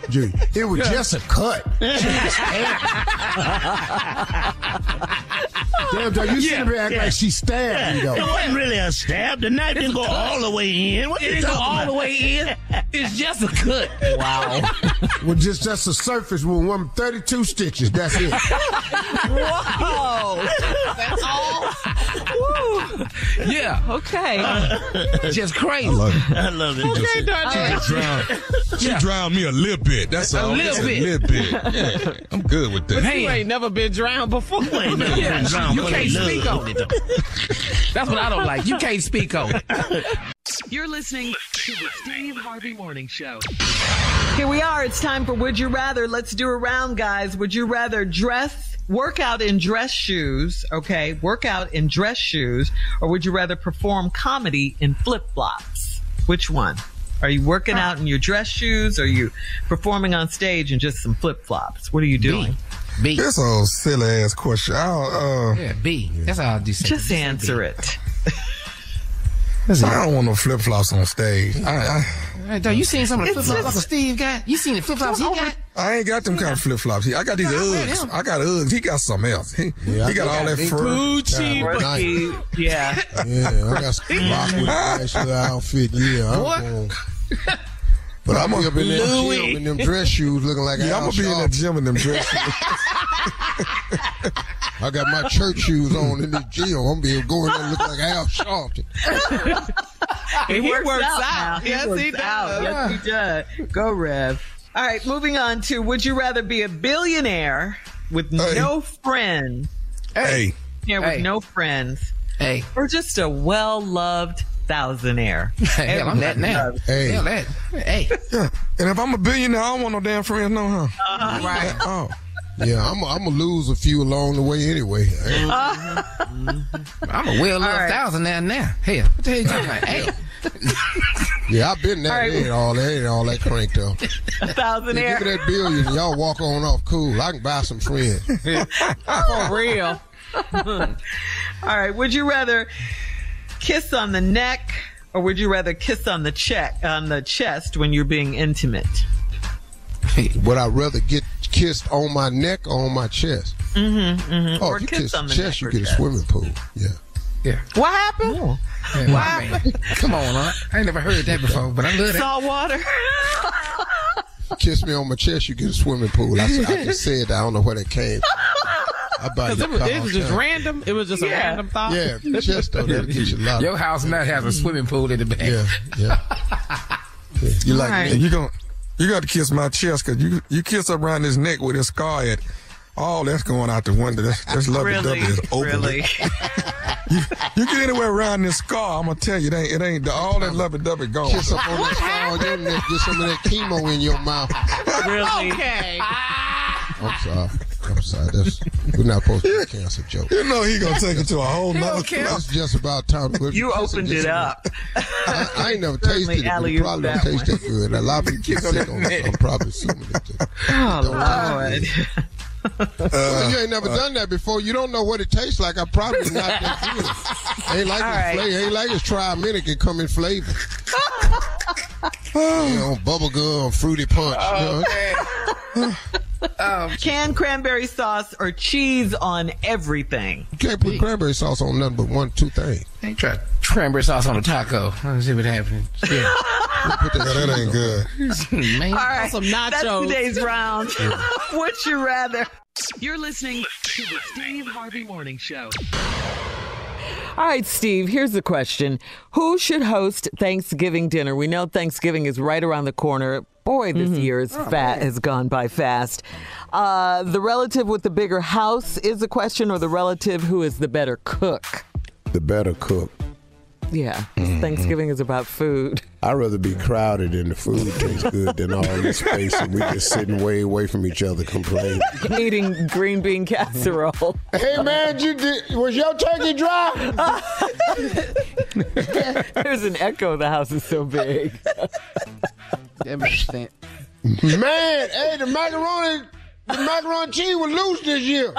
S3: Judy, it was just a cut. Damn, dog, you sitting there acting like she stabbed you,
S11: It wasn't really a stab. The knife didn't go all the way in. What
S8: It didn't go all the way in. It's just a cut.
S5: Wow.
S3: With just just a surface with one 32 stitches. That's it.
S5: Whoa. That's all. Woo.
S8: Yeah,
S5: Okay.
S8: just crazy.
S11: I love it.
S7: Okay, Darnell.
S9: She drowned, she drowned me a little bit. That's
S8: A
S9: all.
S8: little
S9: Just
S8: bit.
S9: A little bit. Yeah, I'm good with that.
S7: You
S8: Man.
S7: ain't never been drowned before.
S11: Ain't never
S8: Yeah,
S11: been drowned
S8: you can't
S11: love.
S8: speak on it though. That's what I don't like. You can't speak on it.
S4: You're listening to the Steve Harvey Morning Show.
S5: Here we are. It's time for Would You Rather. Let's do a round, guys. Would you rather dress, work out in dress shoes, okay? Work out in dress shoes, or would you rather perform comedy in flip flops? Which one? Are you working out in your dress shoes? Or are you performing on stage in just some flip flops? What are you doing?
S8: B.
S9: This old silly ass question. I'll, uh,
S8: Yeah, B. That's all I do. say.
S5: Just answer it.
S9: I don't want no flip flops on stage. I, I,
S8: Hey, dog, you seen some of the flip flops
S5: just-
S8: like Steve got? You seen the flip flops he got?
S9: I ain't got them kind of flip flops. I got these
S8: Nah,
S9: Uggs. I got Uggs. He got something else. He,
S3: Yeah,
S9: he got
S3: I
S9: all that
S3: think
S9: fur.
S7: Gucci.
S3: Right.
S5: Rookie. Yeah.
S3: Yeah, I got some rock with that shit outfit. Yeah, I'm
S8: What?
S3: going. But I'm gonna be up in that
S11: Louis.
S3: gym in them dress shoes looking like
S9: Yeah, I'm gonna be in
S3: Sharpton.
S9: that gym in them dress shoes.
S3: I got my church shoes on in this gym. I'm be going there look like Al Sharpton.
S7: He,
S5: works
S7: works,
S5: out
S7: out.
S5: now.
S7: Yes,
S5: works
S7: he does.
S5: out. Yes, he does. Go, Rev. All right, moving on to would you rather be a billionaire with no friends?
S9: Hey.
S5: Yeah, with
S8: Hey.
S5: no friends.
S8: Hey.
S5: Or just a well loved thousandaire.
S8: Hell, I'm that now.
S3: Hey.
S8: Hell, that. Hey.
S9: Yeah. And if I'm a billionaire, I don't want no damn friends, no, huh?
S5: Uh,
S8: right.
S9: Oh.
S3: Yeah, I'm I'm gonna lose a few along the way anyway. Mm-hmm.
S8: I'm a well loved
S5: All right.
S8: thousand now. Now. Hell, what the hell you talking about? Hey.
S3: Yeah, I've been there.
S5: All right.
S3: Ain't all that, ain't all that cranked up.
S5: A
S3: Yeah, give me that billion, y'all walk on off cool. I can buy some friends.
S7: For real.
S5: All right, would you rather kiss on the neck or would you rather kiss on the check on the chest when you're being intimate?
S3: Hey, Would I rather get kissed on my neck or on my chest?
S5: Mm-hmm, mm-hmm.
S3: Oh,
S5: or
S3: if you
S5: kiss
S3: kiss
S5: on
S3: the
S5: the
S3: chest, you
S5: or
S3: get a swimming pool. Yeah.
S8: Yeah.
S5: What happened?
S8: Yeah, my man. Come on, huh? I ain't never heard that before, but I love that.
S5: Salt water.
S3: Kiss me on my chest, you get a swimming pool. I, I just said that. I don't know where that came from. I buy
S7: Because it was, it was just random. It was just a random thought.
S3: Yeah, chest though, that'll get you a lot.
S8: Your house now has a swimming pool in the back.
S3: Yeah, yeah. Yeah, You like
S5: All right.
S9: Hey, you gon' you got to kiss my chest because you you kiss around his neck with his scar at. Oh, that's going out the window. That's, that's lovey
S5: Really?
S9: dovey is over.
S5: Really?
S9: You, you get anywhere around this scar, I'm gonna tell you, it ain't it ain't the, all that lovey dovey gone.
S3: kiss up on that scar on get some of that chemo in your mouth.
S5: really?
S7: Okay.
S3: I'm sorry. I'm sorry. That's we're not supposed to be a cancer joke.
S9: You know he gonna take it to a whole nother
S3: It's just about time. We're
S5: You opened it up.
S3: I, I ain't never tasted it, but probably don't taste that good. A lot of people
S8: Kiss
S3: get
S8: on
S3: sick
S8: that
S3: on it, so
S8: neck.
S3: I'm probably assuming it. Just,
S5: Oh,
S3: don't
S5: Lord.
S3: taste good. well, you ain't never uh, done that before. You don't know what it tastes like. I probably not that good. Ain't like
S5: All
S3: it's
S5: right.
S3: flavor. Ain't like it's Tri-Minute can come in flavor. you know, bubble gum, fruity punch. you know?
S5: Um, Canned cranberry sauce or cheese on everything?
S3: You can't put cranberry sauce on nothing but one, two things.
S8: Ain't try cranberry sauce on a taco. Let's see what happens. Yeah.
S3: Put that,
S9: Yeah, that ain't good.
S8: Man.
S5: All right.
S7: some
S5: That's
S7: nachos.
S5: today's round. Would you rather?
S4: You're listening to the Steve Harvey Morning Show.
S5: All right, Steve, here's the question. Who should host Thanksgiving dinner? We know Thanksgiving is right around the corner. Boy, this year's fat has gone by fast. Uh, the relative with the bigger house is the question, or the relative who is the better cook?
S3: The better cook.
S5: Yeah, mm-hmm. Thanksgiving is about food.
S3: I'd rather be crowded and the food tastes good than all this space and we just sitting way away from each other complaining.
S5: Eating green bean casserole.
S3: Hey man, you did, was your turkey dry?
S5: There's an echo. The house is so big.
S8: That makes sense.
S3: Man, hey, the macaroni, the macaroni cheese was loose this year.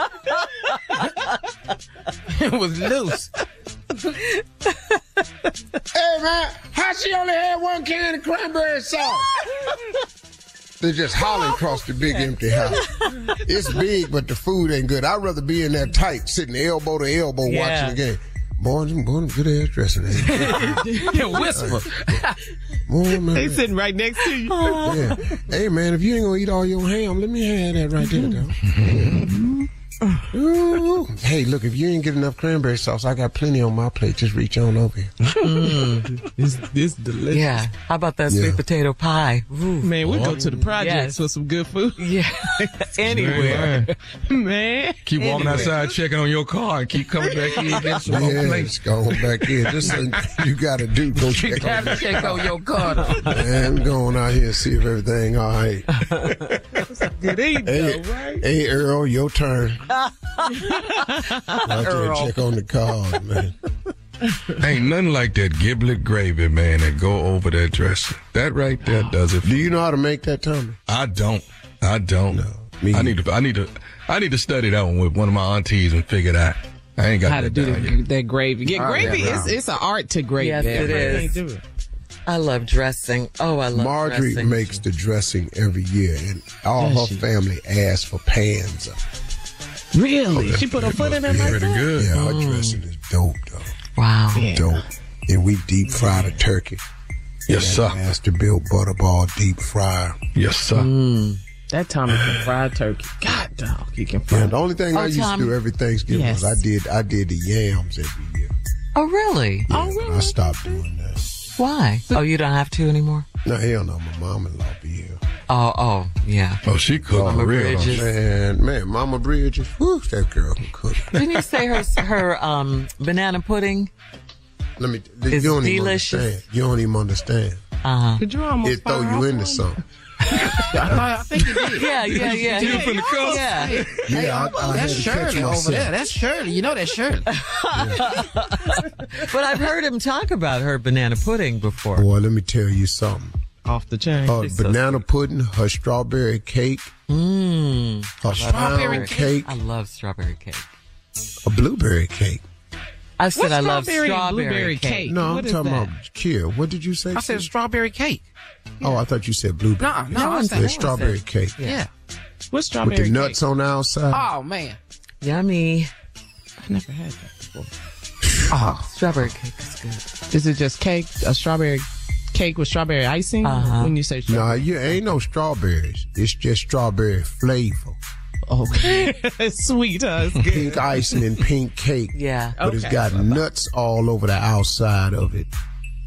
S8: it was loose.
S3: Hey man, how she only had one can of cranberry sauce? They're just hollering across the big empty house. It's big, but the food ain't good. I'd rather be in there tight, sitting elbow to elbow
S5: Yeah.
S3: watching the game. Morning, morning, good ass dressing.
S8: Whisper.
S3: Morning, man.
S7: They sitting right next to you.
S3: Yeah. Hey man, if you ain't gonna eat all your ham, let me have that right there, though. Ooh. Hey, look, if you ain't get enough cranberry sauce, I got plenty on my plate. Just reach on over here. Mm.
S7: This this delicious.
S5: Yeah. How about that
S3: Yeah.
S5: sweet potato pie?
S7: Man, we go to the projects
S5: Yes.
S7: for some good food.
S5: Yeah. Anywhere.
S7: Man.
S9: Keep walking
S5: Anyway.
S9: outside checking on your car and keep coming back in and get some more
S3: Yeah,
S9: plates.
S3: just go back in. Just something you gotta do. Go
S8: You
S3: check on
S8: gotta check on your car.
S3: Man, I'm going out here and see if everything all right.
S7: Good eat,
S3: Hey,
S7: though, right?
S3: hey Earl, your turn. Go out there and check on the car, man.
S9: Ain't nothing like that giblet gravy, man, that go over that dressing. That right there does it.
S3: Do you know how to make that, Tommy?
S9: I don't. I don't.
S3: me
S9: I need to. I need to. I need to study that one with one of my aunties and figure it out. I ain't got
S7: How to
S9: that
S7: do
S9: down
S7: that,
S9: yet.
S7: that gravy. Yeah,
S8: Oh,
S7: gravy
S8: yeah,
S7: is it's an art to gravy.
S5: Yes, it
S7: Everybody
S5: is.
S7: can't do it.
S5: I love dressing. Oh, I love
S3: Marjorie
S5: dressing.
S3: makes the dressing every year, and all her family asks for pans of it.
S7: Really? she put her foot in it like
S9: Pretty
S7: that?
S9: good.
S3: Yeah, her dressing is dope, though.
S5: Wow.
S3: Dope. And we deep fry the turkey.
S9: Yes,
S3: That
S9: sir.
S3: Masterbuilt Butterball deep fryer.
S9: Yes, sir. Mm.
S7: That Tommy can fried turkey. God dog. You can
S3: Yeah, the only thing
S5: Oh,
S3: I used
S5: Tom.
S3: to do every Thanksgiving
S7: Yes.
S3: was I did I did the yams every year.
S5: Oh, really?
S3: Yeah, oh, but I stopped doing that.
S5: Why? Oh, you don't have to anymore?
S3: No, hell no, my mom-in-law be here.
S5: Oh, oh, yeah.
S9: Oh, she cooked
S5: Mama
S9: for real.
S5: Bridges.
S3: Man, man, Mama Bridges, whew, that girl can cook.
S5: Didn't you say her her um banana pudding?
S3: Let me.
S5: It's
S3: you don't even understand. You don't even understand.
S5: Uh huh.
S7: Did you almost
S3: It throw you into
S7: one?
S3: something.
S8: I, I think you did.
S5: Yeah, yeah, yeah.
S9: You from the coast?
S5: Yeah.
S3: Yeah, I, I had
S8: That's Shirley over there. That's Shirley. You know that's Shirley.
S5: But I've heard him talk about her banana pudding before.
S3: Boy, let me tell you something.
S7: Off the chain.
S3: Uh, her
S5: She's so
S3: banana pudding, her strawberry cake,
S5: Mmm.
S3: her
S8: Strawberry
S3: pound cake,
S5: I love strawberry cake.
S3: a blueberry cake.
S5: I said
S7: What's
S5: I love
S7: strawberry
S5: strawberry
S7: blueberry
S5: cake.
S7: cake?
S3: No,
S7: What
S3: I'm talking
S7: that?
S3: about Kia. What did you say?
S8: I said
S3: Kia?
S8: strawberry cake.
S3: Oh, I thought you said blueberry.
S8: No, no,
S5: No
S8: I said
S3: strawberry
S5: said-
S3: cake
S8: yeah.
S7: What's strawberry cake?
S3: with
S7: strawberry
S3: the nuts
S7: cake?
S3: on the outside.
S8: Oh man.
S5: Yummy.
S7: I've never had that before.
S8: Oh,
S5: Strawberry cake is good.
S7: Is it just cake? A strawberry cake with strawberry icing?
S5: Uh-huh.
S7: When you say
S3: No,
S7: strawberry.
S3: you ain't no strawberries. It's just strawberry flavor.
S7: Okay. it's sweet, huh? It's good.
S3: Pink icing and pink cake.
S5: Yeah.
S3: But it's got nuts all over the outside of it.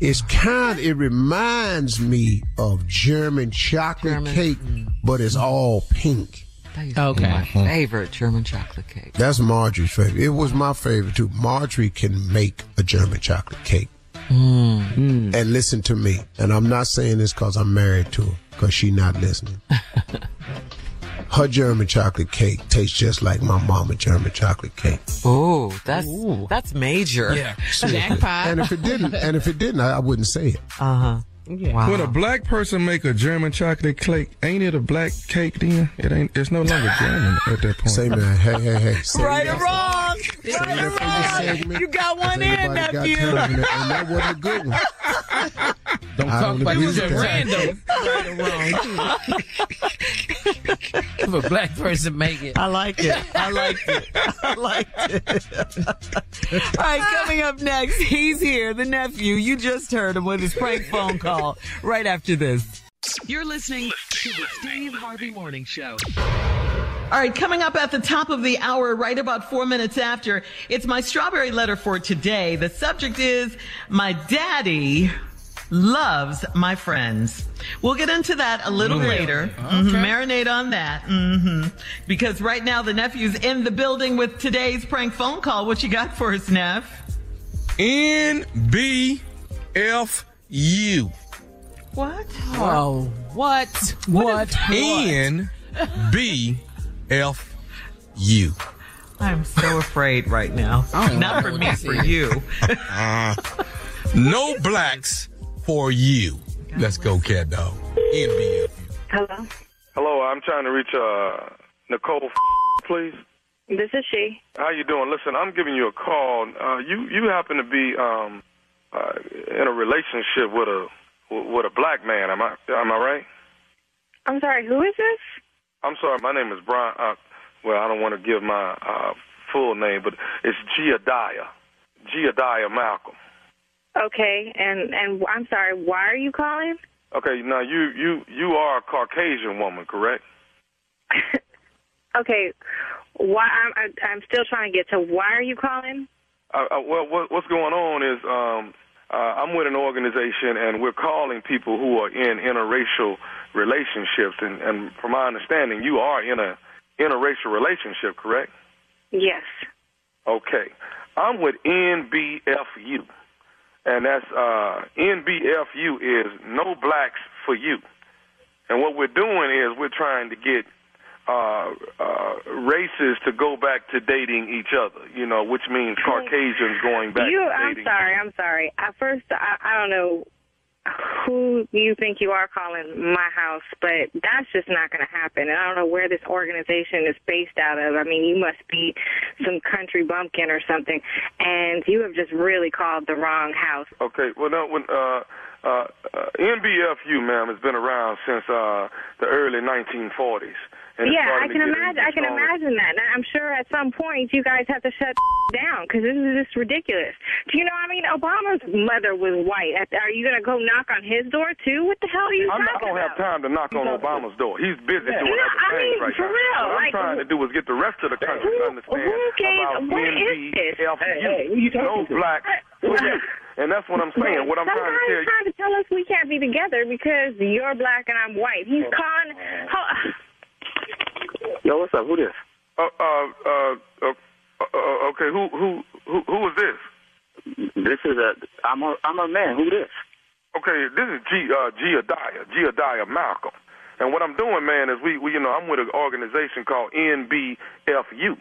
S3: It's kind it reminds me of German chocolate
S5: German,
S3: cake, but it's all pink.
S5: That used to be
S7: Okay.
S5: my favorite German chocolate cake.
S3: That's Marjorie's favorite. It was my favorite too. Marjorie can make a German chocolate cake. And listen to me. And I'm not saying this because I'm married to her, because she not listening. her German chocolate cake tastes just like my mama German chocolate cake.
S5: Oh, that's that's major.
S8: yeah.
S7: Jackpot.
S3: And if it didn't, and if it didn't, I, I wouldn't say it.
S5: Uh huh.
S7: Yeah.
S5: Wow.
S9: When a black person make a German chocolate cake, ain't it a black cake then? It ain't. It's no longer German at that point.
S3: Say, man, hey, hey, hey. Say
S5: Right or wrong?
S3: say
S5: Right or wrong? You got one in,
S3: anybody got
S5: nephew.
S3: that- and that wasn't a good one.
S8: Don't
S3: I
S8: talk
S3: don't
S8: about this
S3: with that.
S7: Random. right or
S8: if a black person make it.
S5: I like it. I like it. I like it. All right, coming up next, he's here, the nephew. You just heard him with his prank phone call right after this.
S4: You're listening to the Steve Harvey Morning Show.
S12: All right, coming up at the top of the hour, right about four minutes after, it's my strawberry letter for today. The subject is My Daddy Loves My Friends. We'll get into that a little later. Mhm, Marinate on that. hmm Because right now the nephew's in the building with today's prank phone call. What you got for us, Neff?
S9: N B F U.
S12: What?
S8: Oh, what? What?
S9: N B F U.
S12: I'm so afraid right now.
S8: Don't
S12: for me, for you.
S9: Uh, no blacks for you. Let's go, cat dog. N B F U.
S14: Hello,
S15: Hello, I'm trying to reach uh Nicole, please.
S14: this is she.
S15: How you doing? Listen, I'm giving you a call. Uh, you you happen to be um uh, in a relationship with a with a black man. Am I am I right?
S14: I'm sorry, who is this?
S15: I'm sorry. My name is Brian. Uh, well, I don't want to give my uh, full name, but it's Giadiah. Giadiah Malcolm.
S14: Okay, and and I'm sorry, why are you calling?
S15: Okay, now you you you are a Caucasian woman, correct?
S14: Okay, why I'm I- I'm still trying to get to why are you calling?
S15: Uh, uh, well, what, what's going on is um, uh, I'm with an organization, and we're calling people who are in interracial relationships. And, and from my understanding, you are in a interracial relationship, correct?
S14: Yes.
S15: Okay. I'm with NBFU, and that's uh, NBFU is No Blacks for You. And what we're doing is we're trying to get uh, uh, races to go back to dating each other, you know, which means Caucasians going back
S14: you I'm
S15: dating.
S14: sorry, I'm sorry. At first I, I don't know who you think you are calling my house, but that's just not going to happen. And I don't know where this organization is based out of. I mean, you must be some country bumpkin or something, and you have just really called the wrong house.
S15: Okay, well, no, when, uh, uh, uh, NBFU, ma'am, has been around since uh, the early 1940s. And it's
S14: yeah, I can imagine. I can
S15: stronger.
S14: imagine that. And I'm sure at some point you guys have to shut down because this is just ridiculous. Do you know? I mean, Obama's mother was white. Are you gonna go knock on his door too? What the hell are you
S15: I'm not, I
S14: talking
S15: don't have
S14: about?
S15: time to knock on Obama's door. He's busy
S14: Yeah.
S15: doing
S14: No,
S15: other
S14: I
S15: things
S14: mean,
S15: right
S14: for
S15: now.
S14: real,
S15: What
S14: like-
S15: I'm trying to do is get the rest of the country to understand
S14: who gave-
S15: about
S14: what is this?
S15: NBFU.
S14: Hey, hey, who you talking
S15: no
S14: to?
S15: black for. And that's what I'm saying. What I'm trying to tell you.
S14: trying to tell us we can't be together because you're black and I'm white. He's oh, calling.
S15: Yo, what's up? Who this? Uh, uh, uh, uh, uh okay. Who, who, who, who is this? This is a. I'm a. I'm a man. Who this? Okay, this is G. Uh, Giadiah. Giadiah Malcolm. And what I'm doing, man, is we, we, you know, I'm with an organization called NBFU.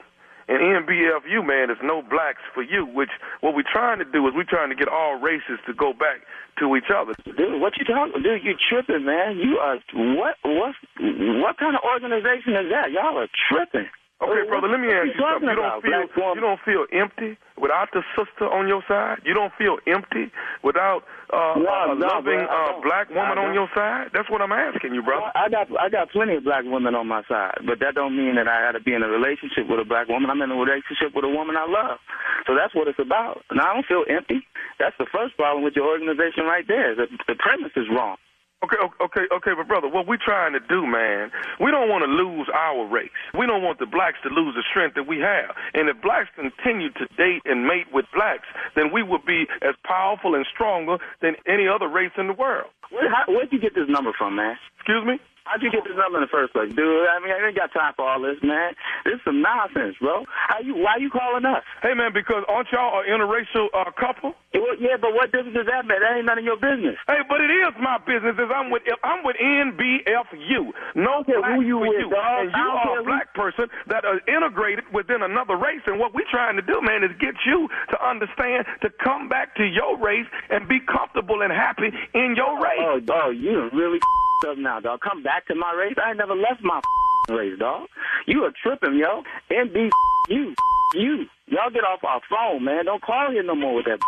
S15: And NBFU, man, is no blacks for you. Which what we're trying to do is we're trying to get all races to go back to each other.
S10: Dude, what you talking? Dude, you tripping, man. You are what? What? What kind of organization is that? Y'all are tripping.
S15: Okay, brother, let me ask
S10: you
S15: you something. You don't feel you don't feel empty without the sister on your side. You don't feel empty without uh,
S10: No,
S15: a
S10: no,
S15: loving uh, black woman on your side. That's what I'm asking you, brother.
S10: I got I got plenty of black women on my side, but that don't mean that I got to be in a relationship with a black woman. I'm in a relationship with a woman I love, so that's what it's about. And I don't feel empty. That's the first problem with your organization right there. The, the premise is wrong.
S15: Okay, okay, okay, but brother, what we're trying to do, man, we don't want to lose our race. We don't want the blacks to lose the strength that we have. And if blacks continue to date and mate with blacks, then we would be as powerful and stronger than any other race in the world.
S10: Where, how, where'd you get this number from, man?
S15: Excuse me?
S10: How'd you get this number in the first place, dude? I mean, I ain't got time for all this, man. This is some nonsense, bro. How you? Why you calling us?
S15: Hey, man, because aren't y'all an interracial uh, couple?
S10: Yeah, well, yeah, but what difference does that make? That ain't none of your business.
S15: Hey, but it is my business. Is I'm with I'm with NBFU. No
S10: care
S15: black
S10: who you
S15: for
S10: with,
S15: you,
S10: dog.
S15: and you are a
S10: who-
S15: black person that are integrated within another race. And what we're trying to do, man, is get you to understand to come back to your race and be comfortable and happy in your race.
S10: Oh, dog, you done really up now, dog. Come back to my race. I ain't never left my race, dog. You are tripping, yo. NB you, you. Y'all get off our phone, man. Don't call here no more with that.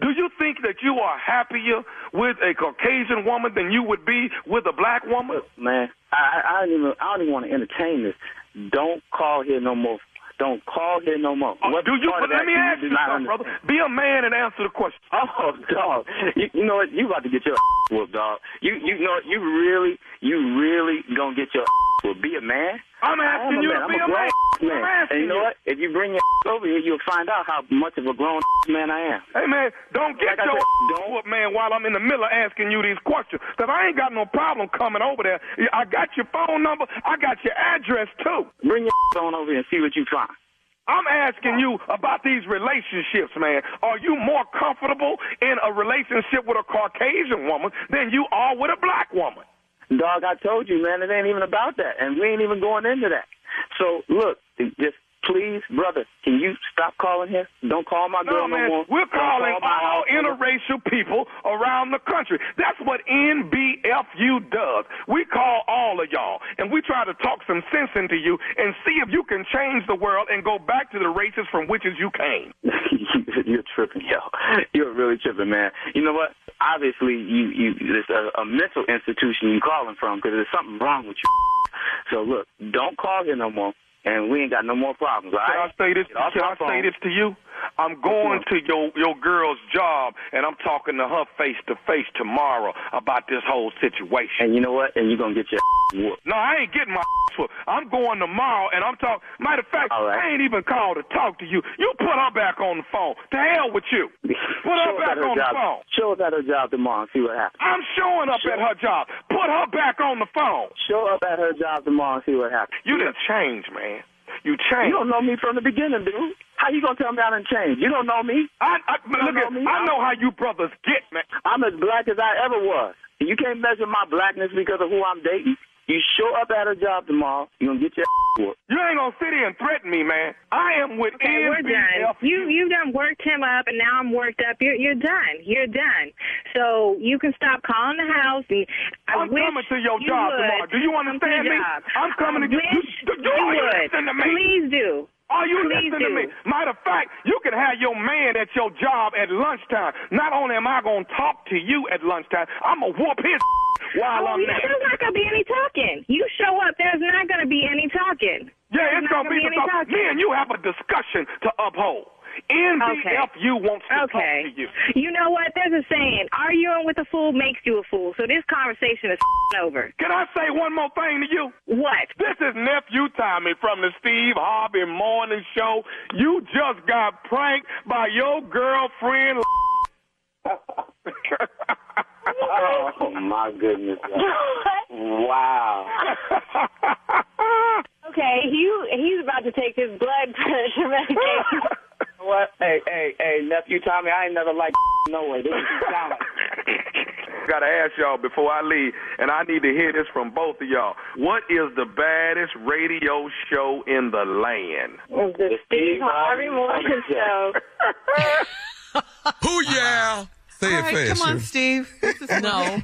S15: Do you think that you are happier with a Caucasian woman than you would be with a black woman?
S10: Man, I, I don't even, I don't even want to entertain this. Don't call here no more. Don't call here no more. Uh, what
S15: Do you? But let me ask
S10: do
S15: you something, brother. Be a man and answer the question.
S10: Oh, dog. You, you know what? You about to get your ass whooped, dog. You you know what? You really, you really gonna get your ass whooped. Be a man.
S15: I'm asking you to be a
S10: grown
S15: man.
S10: man. And you know what? If you bring your over here, you'll find out how much of a grown man I am.
S15: Hey man, don't get
S10: Like
S15: your
S10: don't-
S15: whoop, man while I'm in the middle of asking you these questions. Cause I ain't got no problem coming over there. I got your phone number. I got your address too.
S10: Bring your on over here and see what you find.
S15: I'm asking you about these relationships, man. Are you more comfortable in a relationship with a Caucasian woman than you are with a black woman?
S10: Dog, I told you, man, it ain't even about that, and we ain't even going into that. So look, just please, brother, can you stop calling here? Don't call my
S15: No,
S10: girl no,
S15: man,
S10: more.
S15: we're
S10: Don't
S15: calling
S10: call
S15: all interracial people around the country. That's what NBFU does. We call all of y'all, and we try to talk some sense into you and see if you can change the world and go back to the races from which you came.
S10: You're tripping, yo. You're really tripping, man. You know what? Obviously, you you it's a, a mental institution you're calling from because there's something wrong with you. So look, don't call here no more, and we ain't got no more problems. All
S15: Can I say this? Can I say this to you? I'm going to your your girl's job, and I'm talking to her face to face tomorrow about this whole situation.
S10: And you know what? And you're gonna get your whooped.
S15: No, I ain't getting my whooped. I'm going tomorrow, and I'm talking. Matter of fact,
S10: right.
S15: I ain't even called to talk to you. You put her back on the phone. To hell with you. Put her back
S10: her
S15: on the
S10: job.
S15: phone.
S10: Show up at her job tomorrow and see what happens.
S15: I'm showing up
S10: Show-
S15: at her job. Put her back on the phone.
S10: Show up at her job tomorrow and see what happens.
S15: You didn't change, man. You changed.
S10: You don't know me from the beginning, dude. How you gonna tell me I done changed? You don't know me.
S15: I, I,
S10: You don't
S15: look at,
S10: know me?
S15: I know how you brothers get, man.
S10: I'm as black as I ever was. You can't measure my blackness because of who I'm dating. You show up at her job tomorrow, you're gonna get your whooped.
S15: You ain't gonna sit here and threaten me, man. I am with
S14: Okay, we're done. You you done worked him up, and now I'm worked up. You're you're done. You're done. So you can stop calling the house. And I
S15: I'm
S14: wish
S15: coming to your
S14: you
S15: job
S14: would
S15: tomorrow. Do you understand me?
S14: job.
S15: I'm coming
S14: I
S15: to get-
S14: wish
S15: you- you
S14: you would.
S15: to.
S14: Please do.
S15: Are you
S14: Please
S15: listening to me? Matter of fact, you can have your man at your job at lunchtime. Not only am I going to talk to you at lunchtime, I'm going to whoop his while
S14: Oh,
S15: I'm
S14: yeah,
S15: there.
S14: there's not gonna be any talking. You show up, there's not gonna be any talking.
S15: Yeah,
S14: There's
S15: it's going to be
S14: any
S15: the
S14: talking.
S15: Me and you have a discussion to uphold. NBFU wants to talk
S14: Okay.
S15: to you.
S14: You know what? There's a saying: arguing with a fool makes you a fool. So this conversation is over.
S15: Can I say one more thing to you?
S14: What?
S15: This is nephew Tommy from the Steve Harvey Morning Show. You just got pranked by your girlfriend.
S16: Oh my goodness! wow.
S14: Okay, he he's about to take his blood pressure medication.
S16: What? Hey, hey, hey, nephew Tommy, I ain't never liked no way. This is talent.
S15: Gotta ask y'all before I leave, and I need to hear this from both of y'all. What is the baddest radio show in the land?
S14: the Steve Harvey Morning Show.
S9: Who yeah? Say
S5: All
S9: it
S5: right,
S9: fast.
S5: come on,
S9: Shirley.
S5: Steve. This is no.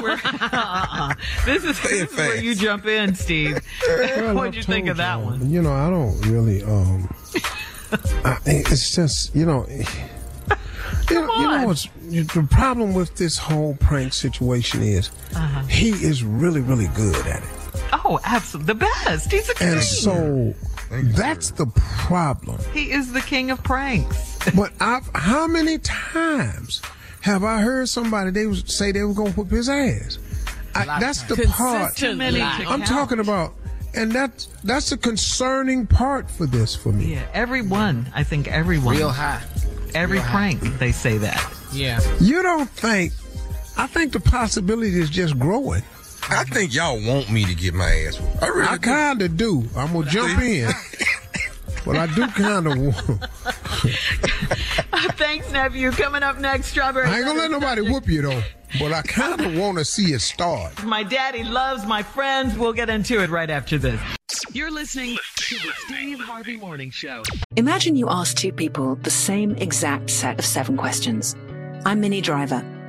S5: Where, uh-uh. This is, this
S9: it
S5: is where you jump in, Steve.
S3: Well,
S5: What'd you think of that one?
S3: You know, I don't really. um I, It's just you know. You know, you know what's the problem with this whole prank situation is
S5: Uh-huh.
S3: he is really really good at it,
S5: Oh, absolutely. The best. He's a king.
S3: and so that's the problem.
S5: he is the king of pranks.
S3: But I've how many times have I heard somebody they was say they were gonna whip his ass? I, that's the part
S5: Too many
S3: I'm talking about, and that's that's a concerning part for this for me.
S5: Yeah, everyone. I think everyone.
S8: Real high.
S5: Every
S8: Real high.
S5: prank, they say that.
S8: Yeah.
S3: You don't think? I think the possibility is just growing.
S9: I think y'all want me to get my ass whooped. I really
S3: I kind of do. I'm gonna jump in, but I do kind of want.
S5: Thanks, nephew. Coming up next, strawberry.
S3: I ain't gonna let nobody whoop you though. But I kind of want to see it start.
S5: My daddy loves my friends. We'll get into it right after this.
S4: You're listening to the Steve Harvey Morning Show.
S17: Imagine you ask two people the same exact set of seven questions. I'm Minnie Driver,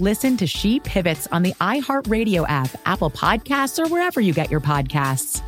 S13: Listen to She Pivots on the iHeartRadio app, Apple Podcasts, or wherever you get your podcasts.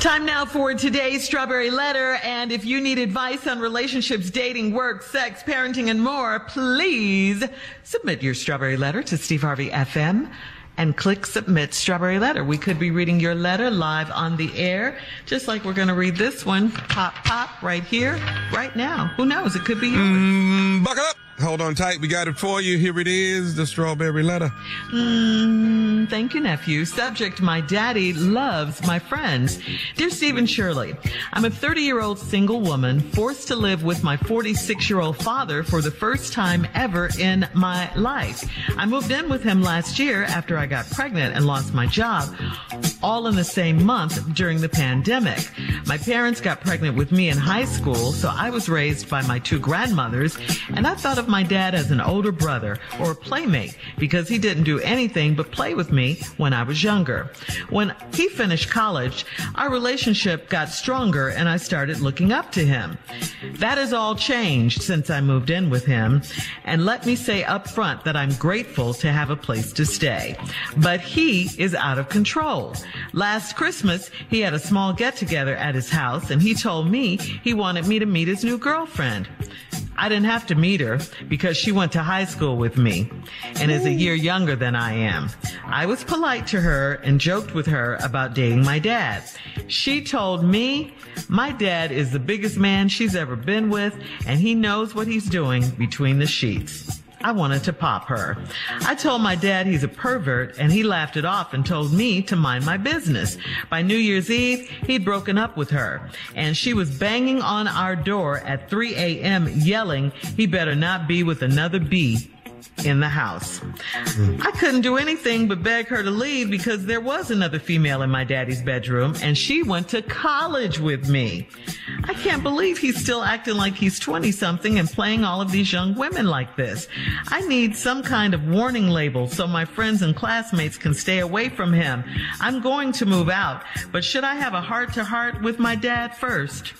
S5: Time now for today's Strawberry Letter. And if you need advice on relationships, dating, work, sex, parenting, and more, please submit your Strawberry Letter to Steve Harvey FM and click Submit Strawberry Letter. We could be reading your letter live on the air, just like we're going to read this one, pop, pop, right here, right now. Who knows? It could be yours.
S9: Mm, buckle up. Hold on tight. We got it for you. Here it is, the strawberry letter.
S5: Mm, thank you, nephew. Subject, my daddy loves my friends. Dear Stephen Shirley, I'm a 30 year old single woman forced to live with my 46 year old father for the first time ever in my life. I moved in with him last year after I got pregnant and lost my job, all in the same month during the pandemic. My parents got pregnant with me in high school, so I was raised by my two grandmothers, and I thought of of my dad as an older brother or a playmate because he didn't do anything but play with me when I was younger. When he finished college, our relationship got stronger and I started looking up to him. That has all changed since I moved in with him. And let me say up front that I'm grateful to have a place to stay. But he is out of control. Last Christmas, he had a small get together at his house and he told me he wanted me to meet his new girlfriend. I didn't have to meet her because she went to high school with me and is a year younger than I am. I was polite to her and joked with her about dating my dad. She told me my dad is the biggest man she's ever been with and he knows what he's doing between the sheets. I wanted to pop her. I told my dad he's a pervert and he laughed it off and told me to mind my business. By New Year's Eve, he'd broken up with her and she was banging on our door at 3 a.m. yelling he better not be with another bee in the house. I couldn't do anything but beg her to leave because there was another female in my daddy's bedroom and she went to college with me. I can't believe he's still acting like he's 20 something and playing all of these young women like this. I need some kind of warning label so my friends and classmates can stay away from him. I'm going to move out, but should I have a heart to heart with my dad first?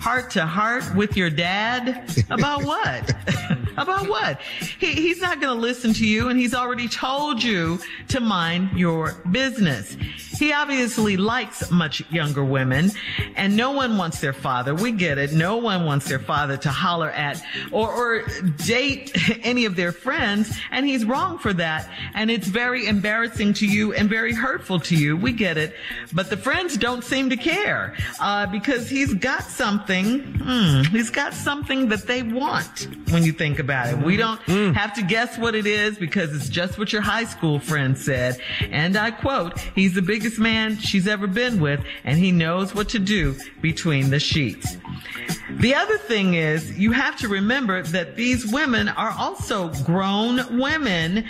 S5: Heart to heart with your dad? About what? About what? He, he's not going to listen to you and he's already told you to mind your business. He obviously likes much younger women and no one wants their father. We get it. No one wants their father to holler at or, or date any of their friends and he's wrong for that. And it's very embarrassing to you and very hurtful to you. We get it. But the friends don't seem to care, uh, because he's got something, hmm, he's got something that they want when you think about it. We don't have to guess what it is because it's just what your high school friend said. And I quote, he's the biggest man she's ever been with and he knows what to do between the sheets. The other thing is you have to remember that these women are also grown women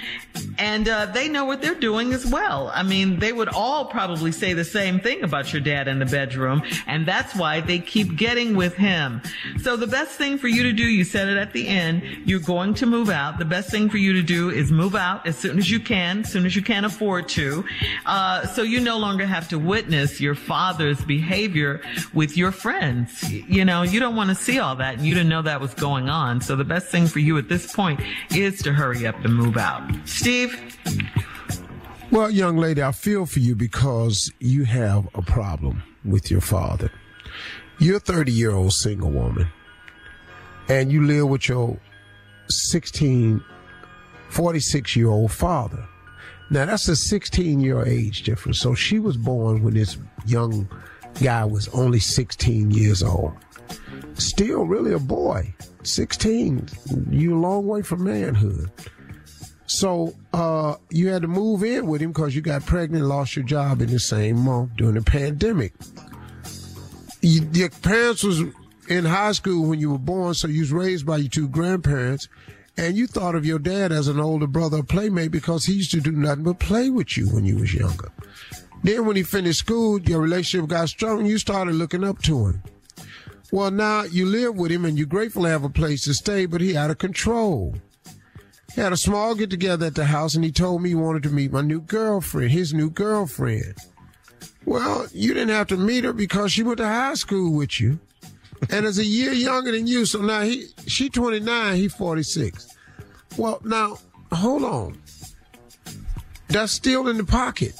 S5: and uh, they know what they're doing as well. I mean, they would all probably say the same thing about your dad in the bedroom and that's why they keep getting with him. So the best thing for you to do, you said it at the end, you're going to move out. The best thing for you to do is move out as soon as you can, as soon as you can afford to. Uh, so you no longer have to witness your father's behavior with your friends. You know, you don't want to see all that and you didn't know that was going on. So the best thing for you at this point is to hurry up and move out. Steve?
S3: Well, young lady, I feel for you because you have a problem with your father. You're a 30 year old single woman and you live with your 16, 46 year old father. Now that's a 16 year age difference. So she was born when this young guy was only 16 years old. Still really a boy. 16. You a long way from manhood. So uh, you had to move in with him because you got pregnant, lost your job in the same month during the pandemic. You, your parents was in high school when you were born, so you was raised by your two grandparents, and you thought of your dad as an older brother playmate because he used to do nothing but play with you when you was younger. Then when he finished school, your relationship got strong, and you started looking up to him. Well, now you live with him and you're grateful to have a place to stay, but he out of control. He had a small get together at the house and he told me he wanted to meet my new girlfriend, his new girlfriend. Well, you didn't have to meet her because she went to high school with you. And is a year younger than you. So now he she 29, he 46. Well, now, hold on. That's still in the pocket.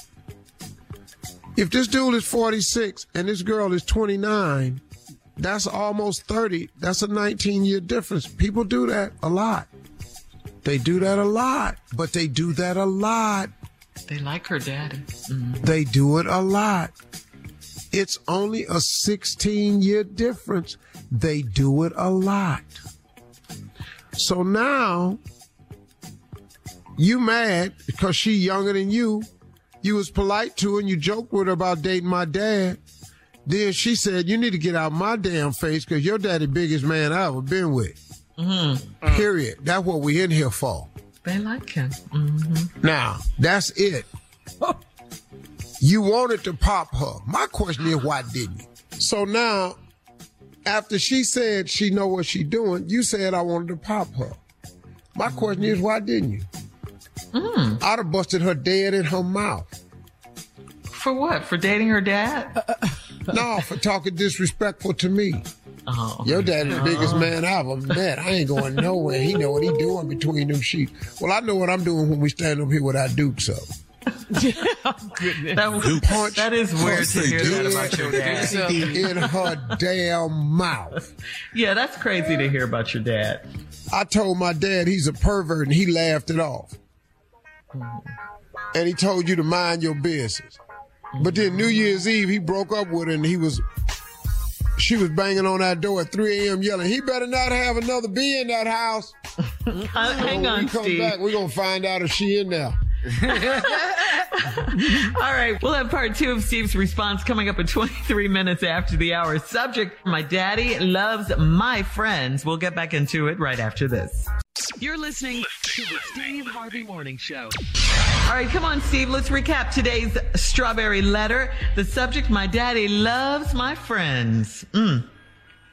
S3: If this dude is 46 and this girl is 29, that's almost 30. That's a 19 year difference. People do that a lot. They do that a lot, but they do that a lot.
S5: They like her daddy. Mm-hmm.
S3: They do it a lot. It's only a 16 year difference. They do it a lot. So now you mad because she younger than you. You was polite to her and you joked with her about dating my dad. Then she said, you need to get out my damn face because your daddy biggest man I ever been with.
S5: Mm-hmm.
S3: Period. That's what we in here for.
S5: They like him. Mm-hmm.
S3: Now, that's it. you wanted to pop her. My question is, why didn't you? So now, after she said she know what she doing, you said I wanted to pop her. My question is, why didn't you?
S5: Mm.
S3: I'd have busted her dead in her mouth.
S5: For what? For dating her dad?
S3: no, for talking disrespectful to me.
S5: Oh.
S3: Your daddy the biggest man I've ever met. I ain't going nowhere. He know what he doing between them sheets. Well, I know what I'm doing when we stand up here with our dukes up.
S5: That,
S3: Punch
S5: that is weird to hear that about your dad.
S3: in her damn mouth.
S5: Yeah, that's crazy to hear about your dad.
S3: I told my dad he's a pervert and he laughed it off. And he told you to mind your business. But then New Year's Eve, he broke up with her and he was, she was banging on that door at 3 a.m. yelling, he better not have another bee in that house.
S5: Uh, hang
S3: when
S5: on,
S3: we come
S5: Steve.
S3: back, we're going to find out if she in there.
S5: All right, we'll have part two of Steve's response coming up in 23 minutes after the hour. Subject, my daddy loves my friends. We'll get back into it right after this.
S4: You're listening to the Steve Harvey Morning Show.
S5: All right, come on, Steve. Let's recap today's strawberry letter. The subject, my daddy loves my friends. Mm.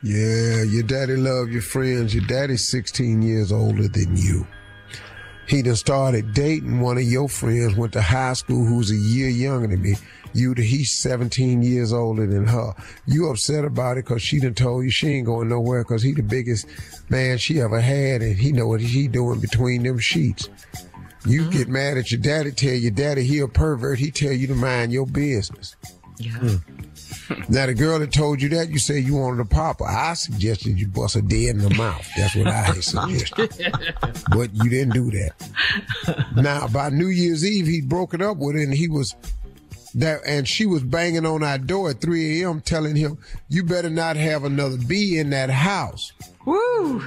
S3: Yeah, your daddy love your friends. Your daddy's 16 years older than you. He done started dating one of your friends, went to high school who's a year younger than me. You, he's 17 years older than her. You upset about it because she done told you she ain't going nowhere because he the biggest man she ever had and he know what he doing between them sheets. You mm-hmm. get mad at your daddy, tell your daddy he a pervert, he tell you to mind your business.
S5: Yeah. Hmm.
S3: Now the girl that told you that, you say you wanted a papa. I suggested you bust a dead in the mouth. That's what I suggested. but you didn't do that. Now by New Year's Eve, he'd broken up with her and he was that and she was banging on our door at 3 a.m. telling him, You better not have another bee in that house.
S5: Woo!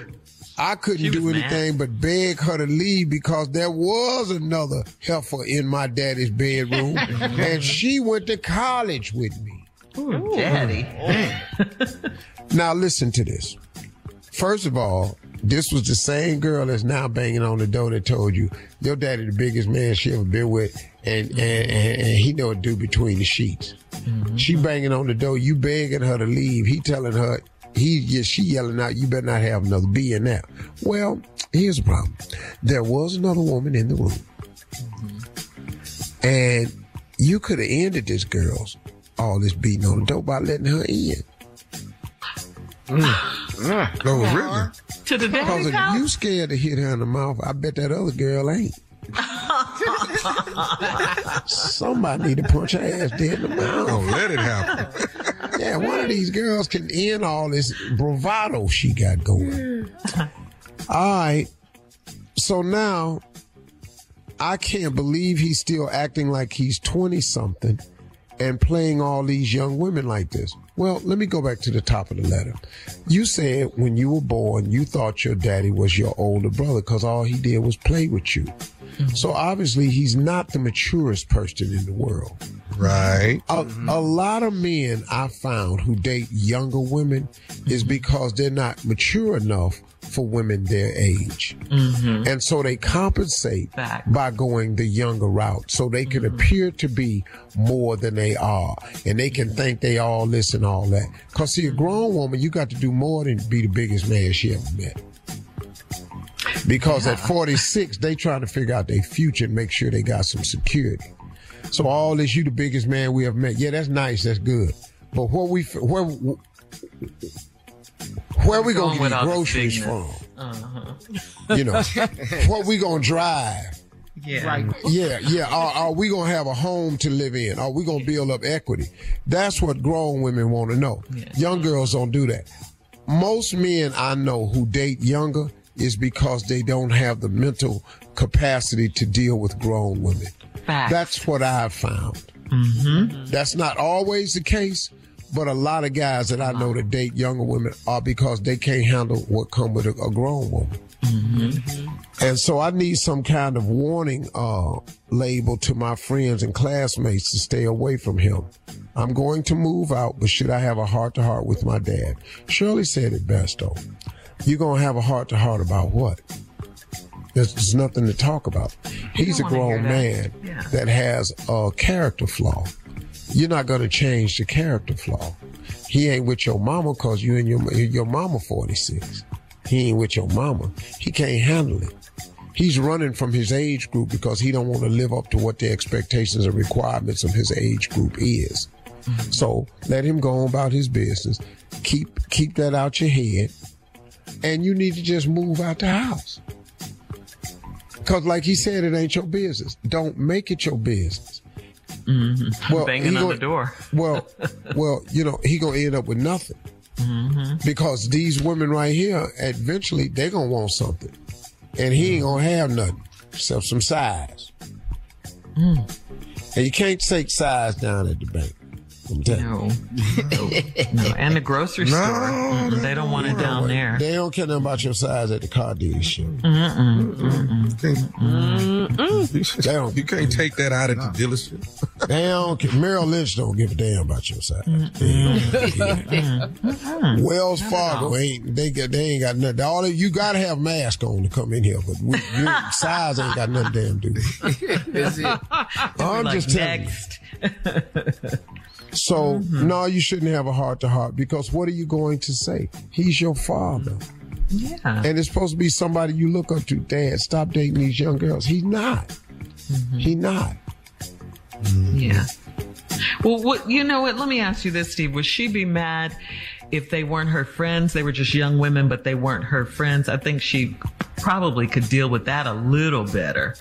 S3: I couldn't do anything but beg her to leave because there was another heifer in my daddy's bedroom and she went to college with me.
S5: Ooh, daddy.
S3: Now listen to this. First of all, this was the same girl that's now banging on the door that told you your daddy the biggest man she ever been with, and and, and, and he know a to do between the sheets. Mm-hmm. She banging on the door, you begging her to leave. He telling her he yeah, she yelling out, you better not have another bee in there. Well, here's the problem. There was another woman in the room, mm-hmm. and you could have ended this girl's all this beating on the door by letting her in.
S9: Oh, really?
S5: To the
S3: Because if
S5: house?
S3: you scared to hit her in the mouth, I bet that other girl ain't. Somebody need to punch her ass dead in the mouth.
S9: Don't let it happen.
S3: Yeah, one of these girls can end all this bravado she got going. All right. So now I can't believe he's still acting like he's 20 something and playing all these young women like this. Well, let me go back to the top of the letter. You said when you were born, you thought your daddy was your older brother because all he did was play with you. Mm-hmm. So obviously, he's not the maturest person in the world.
S9: Right.
S3: A, mm-hmm. a lot of men I found who date younger women is because they're not mature enough for women their age. Mm-hmm. And so they compensate by going the younger route so they can mm-hmm. appear to be more than they are. And they can think they all this and all that. Because, see, a grown woman, you got to do more than be the biggest man she ever met. Because at 46, they trying to figure out their future and make sure they got some security. So all this, you the biggest man we have met. Yeah, that's nice. That's good. But where we, where, where we
S5: Going
S3: gonna
S5: with
S3: get
S5: all
S3: groceries from?
S5: bigness. Uh-huh.
S3: You know, what we gonna drive?
S5: Yeah.
S3: Yeah, yeah. Are, are we gonna have a home to live in? Are we gonna build up equity? That's what grown women want to know. Young girls don't do that. Most men I know who date younger is because they don't have the mental capacity to deal with grown women.
S5: Facts.
S3: That's what I've found.
S5: Mm-hmm.
S3: That's not always the case, but a lot of guys that I know that date younger women are because they can't handle what come with a, a grown woman. And so I need some kind of warning uh, label to my friends and classmates to stay away from him. I'm going to move out, but should I have a heart to heart with my dad? Shirley said it best though. You're going to have a heart to heart about what? There's, there's nothing to talk about. He's a grown
S5: that.
S3: man
S5: Yeah.
S3: that has a character flaw. You're not going to change the character flaw. He ain't with your mama because you and your your mama 46. He ain't with your mama. He can't handle it. He's running from his age group because he don't want to live up to what the expectations and requirements of his age group is. So let him go on about his business. Keep keep that out your head, and you need to just move out the house. Cause like he said, it ain't your business. Don't make it your business.
S5: Mm-hmm. Banging
S3: he
S5: on the door.
S3: Well, well, you know he gonna end up with nothing
S5: Mm-hmm.
S3: because these women right here, eventually they gonna want something, and he ain't gonna have nothing except some size.
S5: Mm.
S3: And you can't take size down at the bank. I'm
S5: No. no. And the grocery
S3: No,
S5: store. Mm-mm, they don't want it down there.
S3: They don't care nothing about your size at the car dealership.
S5: Mm-mm, mm-mm.
S3: They don't.
S9: You can't take that out at the dealership.
S3: They don't. care. Merrill Lynch don't give a damn about your size.
S5: Mm-hmm.
S3: Wells Fargo ain't. They get. They ain't got nothing. All of, you got to have mask on to come in here, but we, you, size ain't got nothing damn to do. with it.
S8: That's it.
S3: I'm
S5: Like
S3: just telling you. So
S5: Mm-hmm.
S3: no, you shouldn't have a heart to heart because what are you going to say? He's your father.
S5: Yeah.
S3: And it's supposed to be somebody you look up to. Dad, stop dating these young girls. He's not.
S5: Mm-hmm.
S3: He not.
S5: Yeah. Well, what you know what? Let me ask you this, Steve. Would she be mad if they weren't her friends? They were just young women, but they weren't her friends. I think she probably could deal with that a little better.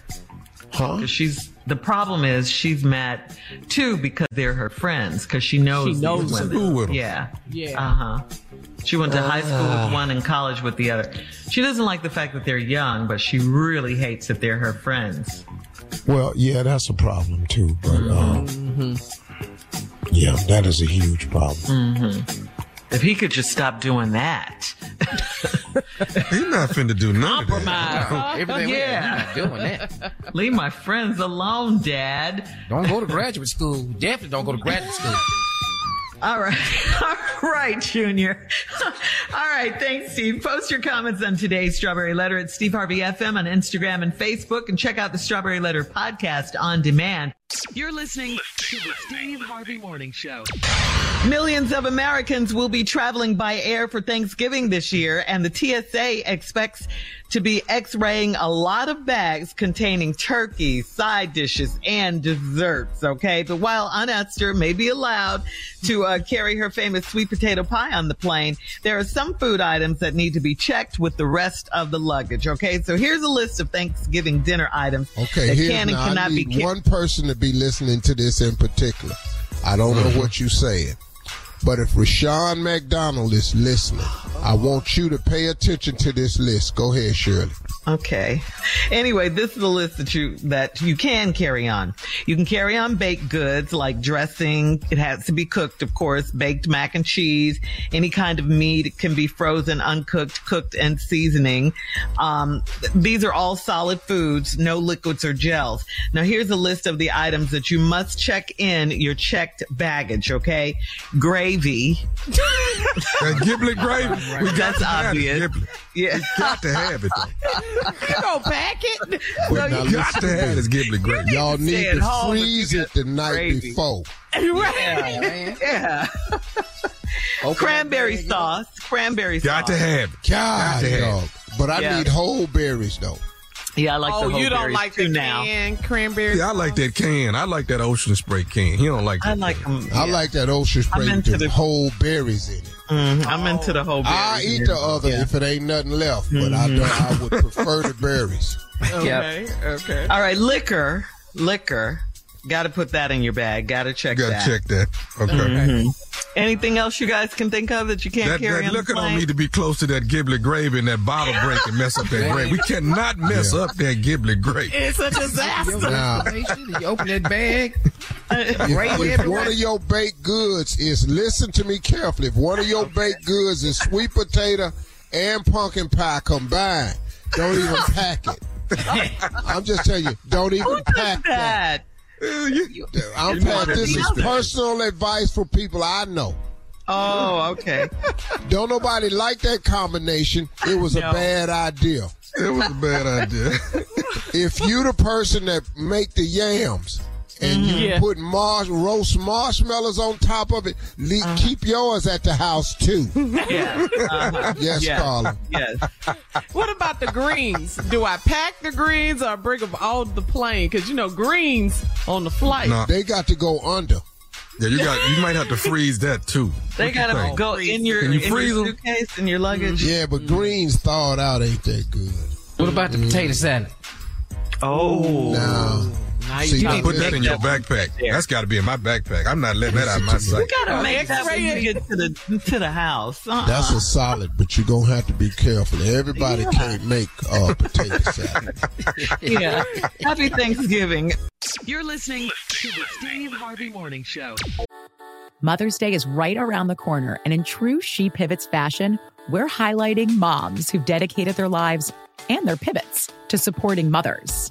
S3: Huh?
S5: she's the problem is she's mad too because they're her friends because she knows
S8: She
S5: these
S8: knows
S5: women.
S9: School with 'em.
S5: Yeah.
S8: Yeah.
S5: Uh huh. She went to high school
S3: Ah.
S5: with one and college with the other. She doesn't like the fact that they're young, but she really hates that they're her friends.
S3: Well, yeah, that's a problem too. But um,
S5: Mm-hmm.
S3: yeah, that is a huge problem.
S5: hmm If he could just stop doing that.
S9: He's not finna do none of that.
S8: Compromise. Everything
S5: Yeah.
S8: got, you're doing that.
S5: Leave my friends alone, Dad.
S8: Don't go to graduate school. Definitely don't go to graduate school.
S5: All right. All right, Junior. All right. Thanks, Steve. Post your comments on today's Strawberry Letter at Steve Harvey FM on Instagram and Facebook and check out the Strawberry Letter podcast on demand.
S4: You're listening to the Steve Harvey Morning Show.
S5: Millions of Americans will be traveling by air for Thanksgiving this year, and the TSA expects to be x-raying a lot of bags containing turkey, side dishes, and desserts. Okay, but while Aunt Esther may be allowed to uh, carry her famous sweet potato pie on the plane, there are some food items that need to be checked with the rest of the luggage. Okay, so here's a list of Thanksgiving dinner items
S3: Okay,
S5: that can and
S3: now, I
S5: cannot be carried.
S3: one person to be listening to this in particular. I don't know mm-hmm. what you saying, but if Rushion McDonald is listening, I want you to pay attention to this list. Go ahead, Shirley.
S5: Okay. Anyway, this is a list that you that you can carry on. You can carry on baked goods like dressing. It has to be cooked, of course. Baked mac and cheese, any kind of meat. Can be frozen, uncooked, cooked, and seasoning. Um, these are all solid foods, no liquids or gels. Now, here's a list of the items that you must check in your checked baggage. Okay, gravy.
S9: That giblet gravy. We got
S5: That's
S9: to have it,
S5: obvious.
S9: giblet.
S5: Yeah.
S9: We got to have it. Though.
S8: You gonna pack it?
S3: Well, now
S9: You got
S3: listen
S9: to
S3: to
S9: have
S3: this.
S9: this giblet gravy.
S3: Y'all need
S5: stay at
S3: to
S5: home if
S3: freeze
S5: you
S3: it the night
S5: gravy.
S3: before.
S5: Yeah,
S8: man.
S5: yeah. Cranberry sauce. Cranberry
S9: Got
S5: sauce.
S9: Got to have it.
S3: God,
S9: Got to have
S3: dog.
S9: it.
S3: But I
S5: Yeah.
S3: need whole berries though.
S5: Yeah, I like
S7: oh,
S5: the whole
S7: you don't like
S5: too
S7: the
S5: now.
S7: canned cranberry?
S9: Yeah, I like that can. I like that ocean spray can. He don't like that.
S5: I like them.
S3: I like that ocean spray
S5: into
S3: with the
S5: the-
S3: whole berries in it.
S5: Mm, I'm into the whole berries.
S3: I eat the other if it ain't nothing left, but I
S5: Mm-hmm.
S3: don't, I would prefer the berries.
S7: Okay, okay.
S5: All right, liquor. Liquor. Got to put that in your bag. Got to check that.
S9: Got to check that. Okay.
S5: Mhm. Anything else you guys can think of that you can't
S9: That,
S5: carry
S9: that
S5: on the
S9: liquor don't
S5: plane?
S9: need to be close to that giblet grave and that bottle break and mess up that grave. We cannot mess up that giblet grave.
S7: It's a disaster.
S3: Now,
S8: You open that bag.
S3: if, if one of your baked goods is, listen to me carefully, if one of your baked goods is sweet potato and pumpkin pie combined, don't even pack it. I'm just telling you, don't even pack that.
S5: that.
S3: I'm
S5: You know
S3: pack, this is
S5: what it is.
S3: personal advice for people I know.
S5: Oh, okay.
S3: Don't nobody like that combination. It was a bad idea.
S9: It was a bad idea.
S3: If you the person that make the yams and you
S7: Yeah.
S3: put marsh, roast marshmallows on top of it. Le-
S7: Uh-huh.
S3: Keep yours at the house too.
S7: Yes. Uh-huh.
S3: Yes,
S7: Yes.
S3: Carla.
S7: Yes. What about the greens? Do I pack the greens or bring them on the plane? Because you know greens on the flight.
S3: They got to go under.
S9: Yeah, you got. You might have to freeze that too.
S5: They
S9: What
S5: gotta
S9: think?
S5: go in your,
S9: Can you
S5: in
S9: freeze
S5: your
S9: 'em?
S5: suitcase in your luggage.
S3: Yeah, but greens thawed out ain't that good.
S8: What about the potato salad?
S5: Oh,
S3: no.
S7: Now
S9: See, you
S7: talking.
S9: put that in your backpack. That's got to be in my backpack. I'm not letting that out of my sight.
S5: You gotta
S7: Oh,
S5: make that when you
S7: it.
S5: get to the to the house. Uh-uh.
S3: That's a solid, but you're gonna have to be careful. Everybody
S5: Yeah.
S3: can't make uh, potato salad.
S5: yeah. Happy Thanksgiving.
S4: You're listening to the Steve Harvey Morning Show.
S13: Mother's Day is right around the corner, and in true She Pivots fashion, we're highlighting moms who've dedicated their lives and their pivots to supporting mothers.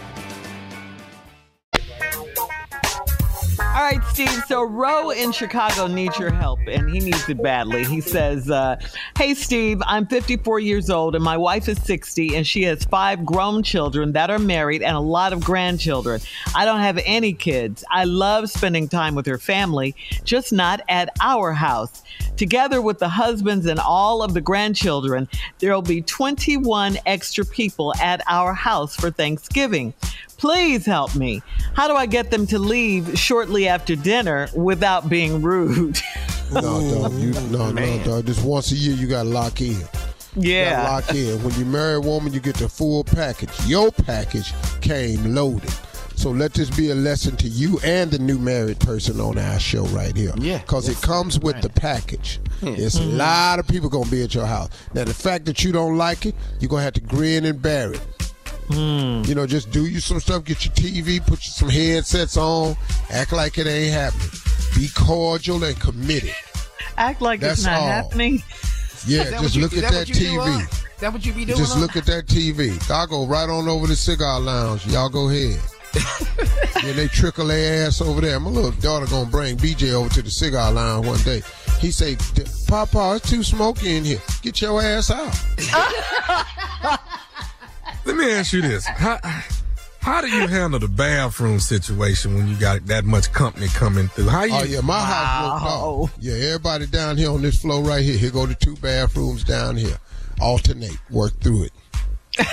S5: All right, Steve. So Roe in Chicago needs your help, and he needs it badly. He says, uh, "Hey, Steve, I'm 54 years old, and my wife is 60, and she has five grown children that are married and a lot of grandchildren. I don't have any kids. I love spending time with her family, just not at our house. Together with the husbands and all of the grandchildren, there will be 21 extra people at our house for Thanksgiving." Please help me. How do I get them to leave shortly after dinner without being rude?
S3: No, dog. You, no, no, dog. Just once a year, you got to lock in.
S5: Yeah.
S3: gotta lock in. When you marry a woman, you get the full package. Your package came loaded. So let this be a lesson to you and the new married person on our show right here. Yeah. Because it comes with the package. It's a mm-hmm. lot of people gonna be at your house. Now the fact that you don't like it, you're gonna have to grin and bear it. Hmm. You know, just do you some stuff, get your TV, put you some headsets on, act like it ain't happening. Be cordial and committed.
S5: Act like
S3: That's
S5: it's not
S3: all.
S5: happening.
S3: Yeah, just
S8: you-
S3: look at
S8: that
S3: that
S8: what you do,
S3: TV.
S8: That what you be doing?
S3: Just look at that TV. I'll go right on over to the Cigar Lounge. Y'all go ahead. and they trickle their ass over there. My little daughter gonna bring BJ over to the Cigar Lounge one day. He say, Papa, it's too smoky in here. Get your ass out.
S9: Let me ask you this: How how do you handle the bathroom situation when you got that much company coming through? How you?
S3: Oh yeah, my house broke off. Yeah, everybody down here on this floor right here. Here go the two bathrooms down here. Alternate, work through it.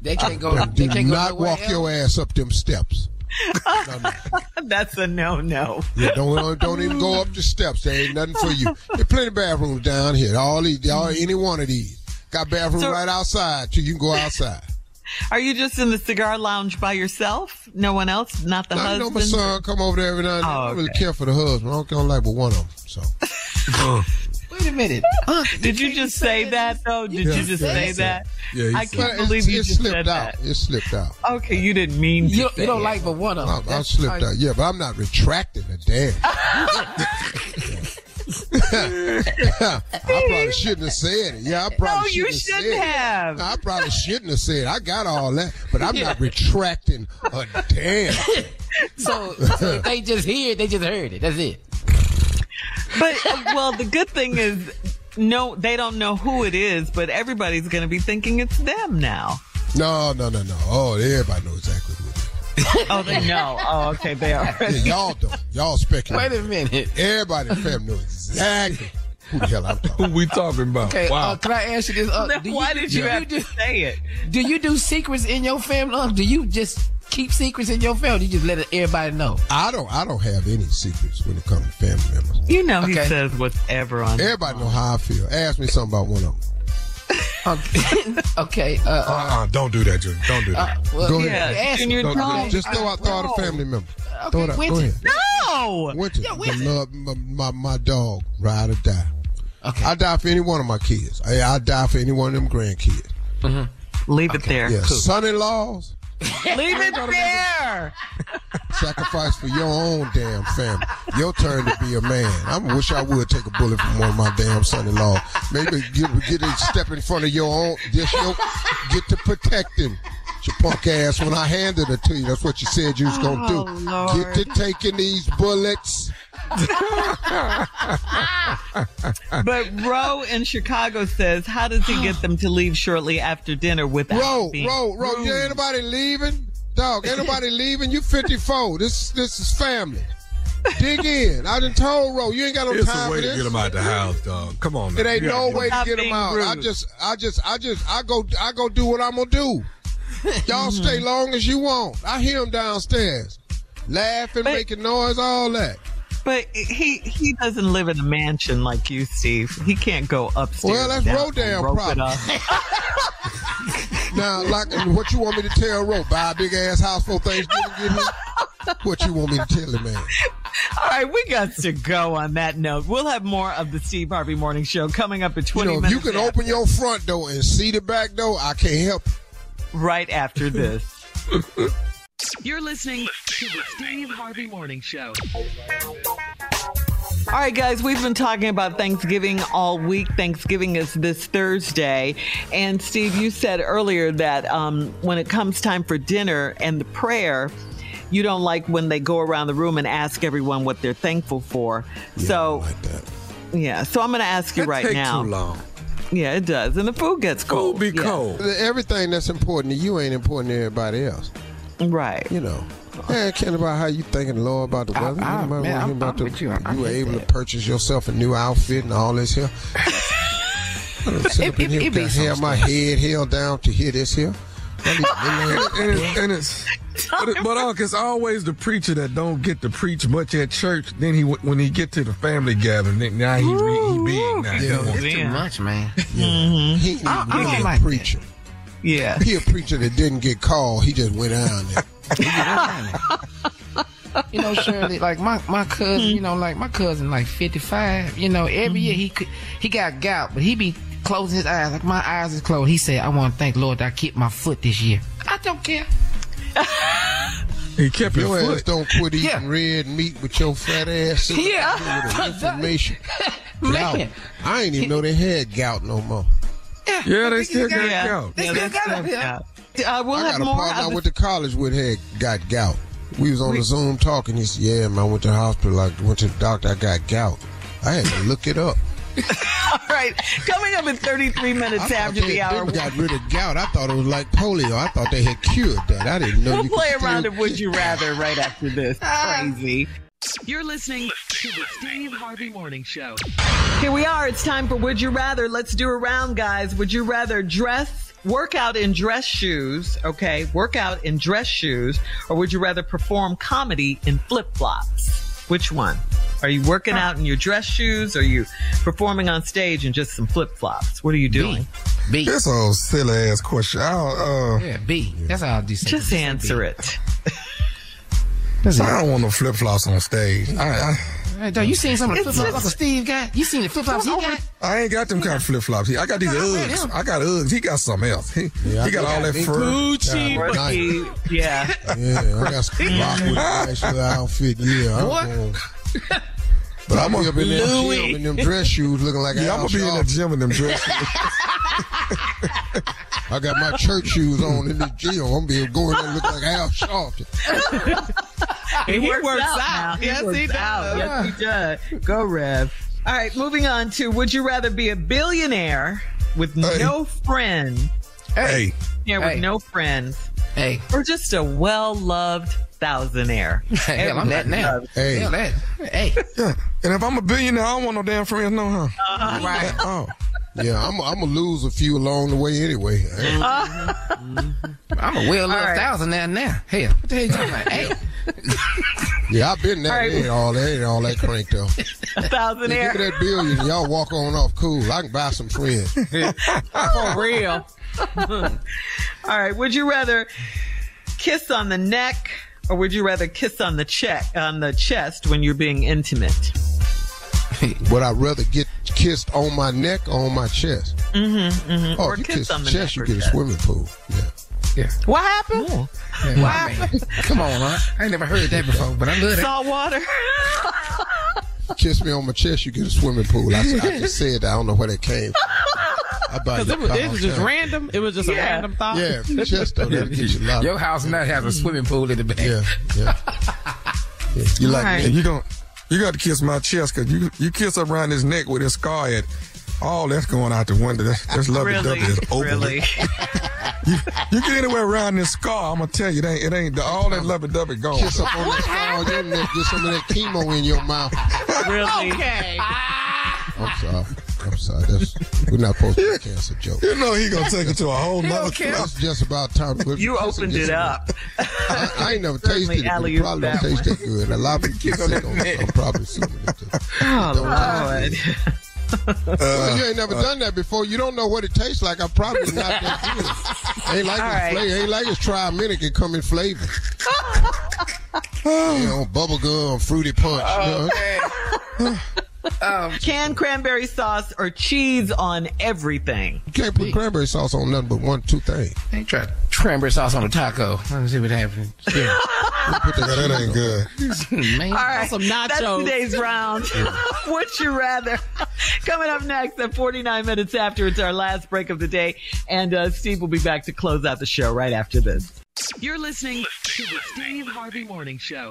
S8: They can't go.
S3: Do
S8: They can't
S3: not
S8: nowhere
S3: walk
S8: else?
S3: your ass up them steps.
S5: That's a no no.
S3: Yeah, don't uh, don't even go up the steps. There ain't nothing for you. There's plenty of bathrooms down here. All these, all any one of these. Got bathrooms
S5: So-
S3: right outside too. You can go outside.
S5: Are you just in the cigar lounge by yourself? No one else? Not the
S3: Now, you know
S5: husband?
S3: my son come over there every now and then. Oh, I don't really care for the husband. I don't, I don't like but one of them. So
S8: Wait a minute.
S5: Did you just say that though? Did
S3: Yeah,
S5: you just
S3: yeah,
S5: say that?
S3: Yeah,
S5: I can't
S3: Well,
S5: believe
S3: it's-
S5: you
S3: it
S5: just
S3: slipped
S5: said
S3: out.
S5: that.
S3: It slipped out.
S5: Okay, you didn't mean to.
S8: You,
S5: say
S8: you don't
S5: it.
S8: like but one of them.
S3: I, I slipped out. Yeah, but I'm not retracting a damn. I probably shouldn't have said it. Yeah, I probably
S5: No,
S3: shouldn't
S5: shouldn't
S3: have.
S5: have.
S3: I probably shouldn't have said. It. I got all that, but I'm not retracting a damn.
S8: So, so if they just hear it, they just heard it. That's it.
S5: But well, the good thing is, no, they don't know who it is, but everybody's going to be thinking it's them now.
S3: No, no, no, no. Oh, everybody knows exactly who it is.
S5: Oh, they know. Oh, okay, they are.
S3: Yeah, y'all don't. Y'all speculate.
S8: Wait a minute.
S3: Everybody in the family knows exactly who the hell I'm talking.
S9: Who we talking about?
S8: Okay, uh, can I ask you this? Uh,
S5: Then
S8: do
S5: why did you
S8: do
S5: have
S8: do,
S5: to say it?
S8: Do you do secrets in your family? Uh, Do you just keep secrets in your family? You just let everybody know.
S3: I don't. I don't have any secrets when it comes to family members.
S5: You know, he
S8: Okay.
S5: says whatever on.
S3: Everybody know how I feel. Ask me something about one of them.
S8: Okay, okay. Uh, uh,
S9: Uh-uh, don't do that, Junior. Don't do that.
S8: uh, well,
S3: Go
S8: yeah,
S3: ahead.
S8: ask
S5: Junior,
S8: me.
S3: Don't-
S5: no.
S3: just throw out, throw out a family member. throw it out. Go ahead.
S5: No.
S3: Winter,
S8: Yeah,
S3: the
S8: Winter.
S3: love, my, my, my dog, ride or die.
S8: Okay.
S3: I die for any one of my kids. I, I die for any one of them grandkids.
S5: Leave it there.
S3: Yeah,
S5: Cool.
S3: son-in-laws,
S5: Leave it there.
S3: sacrifice for your own damn family. Your turn to be a man. I wish I would take a bullet from one of my damn son-in-law. Maybe get get a step in front of your own. Just your, get to protect him. Your punk ass. When I handed it to you, that's what you said you was gonna do.
S5: Oh, Lord.
S3: Get to taking these bullets.
S5: But Roe in Chicago says, how does he get them to leave shortly after dinner without
S3: Roll,
S5: being
S3: roll, roll.
S5: rude?
S3: You ain't nobody leaving, dog. Ain't nobody leaving. You 54. This this is family. Dig in. I done told Ro, you ain't got no
S9: It's
S3: time
S9: a way
S3: for
S9: to get him out the house, dog. Come on, man.
S3: It ain't
S9: You
S3: no way to get him
S5: being
S3: out. I just, I just, I just, I go, I go do what I'm gonna do. Y'all stay long as you want. I hear him downstairs, laughing,
S5: But-
S3: making noise, all that.
S5: But he he doesn't live in a mansion like you, Steve. He can't go upstairs.
S3: Well, that's
S5: down,
S3: Rodale
S5: rope it
S3: problem. Now, like, what you want me to tell Ro? Buy a big ass house for Thanksgiving, get him? What you want me to tell him, man?
S5: All right, we got to go on that note. We'll have more of the Steve Harvey Morning Show coming up
S3: You
S5: 20
S3: know, if
S5: minutes
S3: you can
S5: after-
S3: open your front door and see the back door, I can't help.
S5: Right after this.
S4: You're listening to the Steve Harvey Morning Show.
S5: All right, guys, we've been talking about Thanksgiving all week. Thanksgiving is this Thursday. And Steve, you said earlier that um, when it comes time for dinner and the prayer, you don't like when they go around the room and ask everyone what they're thankful for. so,
S3: like that.
S5: yeah, so I'm going to ask you
S9: That
S5: right now.
S9: too long.
S5: Yeah, it does. And the food gets cold.
S9: Food be
S5: Yeah.
S9: cold.
S3: Everything that's important to you ain't important to everybody else.
S5: Right.
S3: You know. Yeah, it can't about how you thinking, Lord, about the ah, weather.
S8: I-
S3: Ain't nobody
S8: man,
S3: worrying
S8: I'm-
S3: about
S8: I'm
S3: the,
S8: with you.
S3: you,
S8: I- I
S3: were able
S8: that.
S3: to purchase yourself a new outfit and all this here. I done sit up in
S8: It-
S3: here
S8: it- it be
S3: to have my head held down to hear this here. I need-
S9: and, it's, and it's but, it, but uh, Unc, it's always the preacher that don't get to preach much at church. Then he when he get to the family gathering, then now he, he big now. He
S3: Yeah.
S9: wants-
S8: It's too much, man. Mm-hmm.
S3: He ain't
S8: I- I
S3: really
S8: don't
S3: a
S8: like that.
S3: preacher.
S5: Yeah.
S3: He a preacher that didn't get called. He just went down there.
S8: You know, Shirley, like my, my cousin, hmm. you know, like my cousin, like 55, you know, every year he could, he got gout, but he be closing his eyes, like my eyes is closed. He said, I want to thank Lord that I kept my foot this year. I don't care.
S9: he kept his
S3: Your ass
S9: foot.
S3: don't quit eating
S8: Yeah.
S3: red meat with your fat ass. sitting
S8: Yeah.
S3: there with information. Gout.
S8: Man.
S3: I ain't even know they had gout no more.
S9: Yeah, they still got
S5: Yeah.
S9: gout.
S8: They still got it,
S5: tough,
S8: yeah.
S5: yeah. Uh, we'll
S3: I
S5: have
S3: got a
S5: more
S3: partner I went
S5: the
S3: to college with had got gout. We was on the Zoom talking. He said, "Yeah, man, I went to the hospital. I went to the doctor. I got gout. I had to look it up.
S5: All right, coming up in 33 minutes
S3: I
S5: after
S3: they
S5: the hour.
S3: didn't got rid of gout. I thought it was like polio. I thought they had cured that. I didn't know
S5: We'll
S3: you could
S5: play
S3: still-
S5: around of Would You Rather right after this. Crazy.
S4: You're listening to the Steve Harvey Morning Show.
S5: Here we are. It's time for Would You Rather. Let's do a round, guys. Would you rather dress, work out in dress shoes, okay? Work out in dress shoes, or would you rather perform comedy in flip flops? Which one? Are you working out in your dress shoes? Or are you performing on stage in just some flip flops? What are you doing?
S8: B.
S9: This old silly ass question. I don't, uh,
S8: Yeah, B. That's how I do say
S5: Just answer it.
S9: I don't want no flip flops on stage. I, I
S8: Hey, dog, you seen some of the flip flops
S5: just-
S8: Steve got? You seen the flip flops he got?
S9: I ain't got them kind of flip flops. I got these Uggs. I got Uggs. He got something else. He,
S3: Yeah,
S9: he got all that fur.
S5: Gucci, Yeah.
S3: Yeah, I got some rock with a nice little outfit. Yeah, I'm
S8: What?
S3: Going. But I'm gonna be in that gym in them dress shoes looking like
S9: Yeah, I'm gonna be in that
S3: Sharpton.
S9: gym in them dress shoes.
S3: I got my church shoes on in the gym. I'm gonna be going there look like Al Sharpton.
S7: And he works out.
S5: now.
S7: Yes, he
S5: works out.
S7: does.
S5: Yes, he does. Go, Rev. All right, moving on to would you rather be a billionaire with no friends?
S9: Hey.
S5: Yeah, with no friends.
S8: Hey.
S5: Or just a well loved thousandaire.
S8: Hell, I'm that now.
S3: Hey.
S8: Hell, that. Hey.
S9: Yeah. And if I'm a billionaire, I don't want no damn friends, no, huh?
S5: Uh-huh.
S8: Right.
S9: Oh.
S3: Yeah, I'm I'm gonna lose a few along the way anyway.
S8: I'm a well loved
S5: All right.
S8: thousand now. Now, hell, what the hell you talking about? Hey,
S3: Yeah, I've been there.
S5: All right.
S3: Ain't all that ain't all that cranked though.
S5: A
S3: thousand
S5: thousandaire.
S3: give me that billion, y'all walk on off cool. I can buy some friends.
S7: For real.
S5: All right, would you rather kiss on the neck or would you rather kiss on the check on the chest when you're being intimate?
S3: Would I rather get kissed on my neck or on my chest?
S5: Mm-hmm. mm-hmm.
S3: Oh,
S5: or
S3: if you
S5: kiss
S3: kiss
S5: on
S3: the
S5: the
S3: chest, you
S5: neck or
S3: get a swimming pool. Yeah.
S8: yeah.
S7: What happened?
S8: Yeah man. Come on, huh? I ain't never heard that before, but I love that.
S5: Salt water.
S3: Kiss me on my chest, you get a swimming pool. I, I just said that. I don't know where that came from. I buy
S7: Because it was, it was just random. It was just a random thought.
S3: Yeah, chest though, that'll get you a lot.
S8: Your house now has a swimming pool in the back.
S3: Yeah, yeah. yeah. You like
S5: All right.
S9: And you don't, you got to kiss my chest because you you kiss around his neck with his scar at. All that's going out the window. That's, that's lovey
S5: Really?
S9: dovey is over.
S5: Really?
S9: You, you get anywhere around this scar, I'm gonna tell you, it ain't, it ain't all that lovey dovey gone.
S3: kiss up on that scar on your neck, get some of that chemo in your mouth.
S5: really?
S7: Okay. Ah.
S3: I'm sorry. I'm sorry. That's we're not supposed to be a cancer joke.
S9: You know he gonna take it to a whole nother
S8: Okay.
S9: class.
S3: That's just about time. But
S5: You opened it up.
S3: I, I ain't never tasted it, but probably don't taste that good. A lot of people
S8: Kiss on
S3: sick on
S8: neck.
S3: I'm probably assuming it. just-
S5: Oh, Lord.
S3: Uh, well, you ain't never uh, done that before. You don't know what it tastes like. I probably not that good. Ain't like
S5: All
S3: it's
S5: right.
S3: flavor. Ain't like it's try a minute can come in flavor. you know, bubble gum, fruity punch. you know?
S5: Canned cranberry sauce or cheese on everything?
S3: You can't put cranberry sauce on nothing but one, two things.
S8: They try cranberry sauce on a taco. Let's see what happens. Yeah.
S3: Put that,
S9: Yeah, that ain't good.
S8: Man.
S5: All right,
S7: some nachos.
S5: That's today's round. Would you rather? Coming up next at 49 minutes after, it's our last break of the day, and uh, Steve will be back to close out the show right after this.
S4: You're listening to the Steve Harvey Morning Show.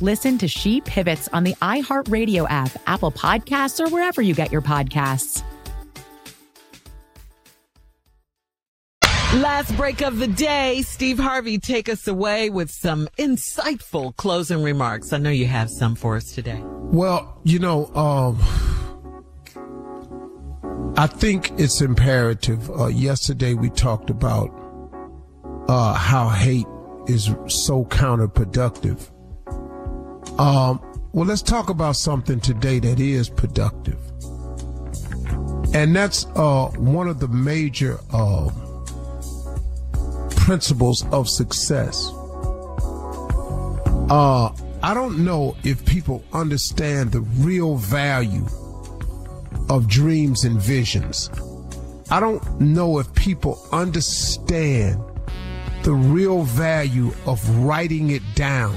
S13: Listen to She Pivots on the iHeartRadio app, Apple Podcasts, or wherever you get your podcasts.
S5: Last break of the day. Steve Harvey, take us away with some insightful closing remarks. I know you have some for us today.
S3: Well, you know, um, I think it's imperative. Uh, yesterday we talked about uh, how hate is so counterproductive. Um, well, let's talk about something today that is productive, and that's uh, one of the major uh, principles of success. Uh, I don't know if people understand the real value of dreams and visions. I don't know if people understand the real value of writing it down.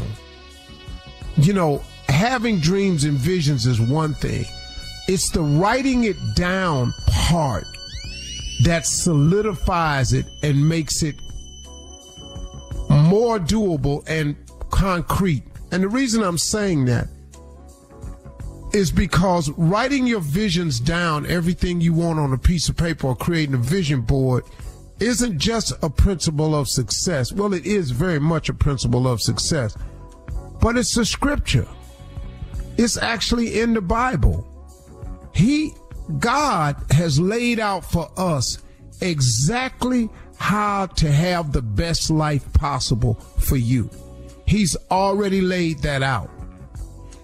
S3: You know, having dreams and visions is one thing. It's the writing it down part that solidifies it and makes it more doable and concrete. And the reason I'm saying that is because writing your visions down, everything you want on a piece of paper or creating a vision board, isn't just a principle of success. Well, it is very much a principle of success, but it's a scripture. It's actually in the Bible. He, God has laid out for us exactly how to have the best life possible for you. He's already laid that out.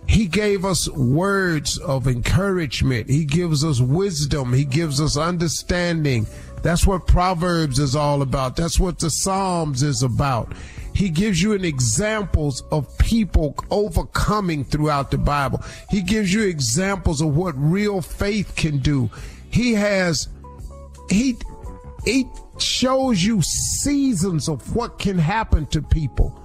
S3: He gave us words of encouragement. He gives us wisdom. He gives us understanding. That's what Proverbs is all about. That's what the Psalms is about. He gives you an examples of people overcoming throughout the Bible. He gives you examples of what real faith can do. He has he he shows you seasons of what can happen to people.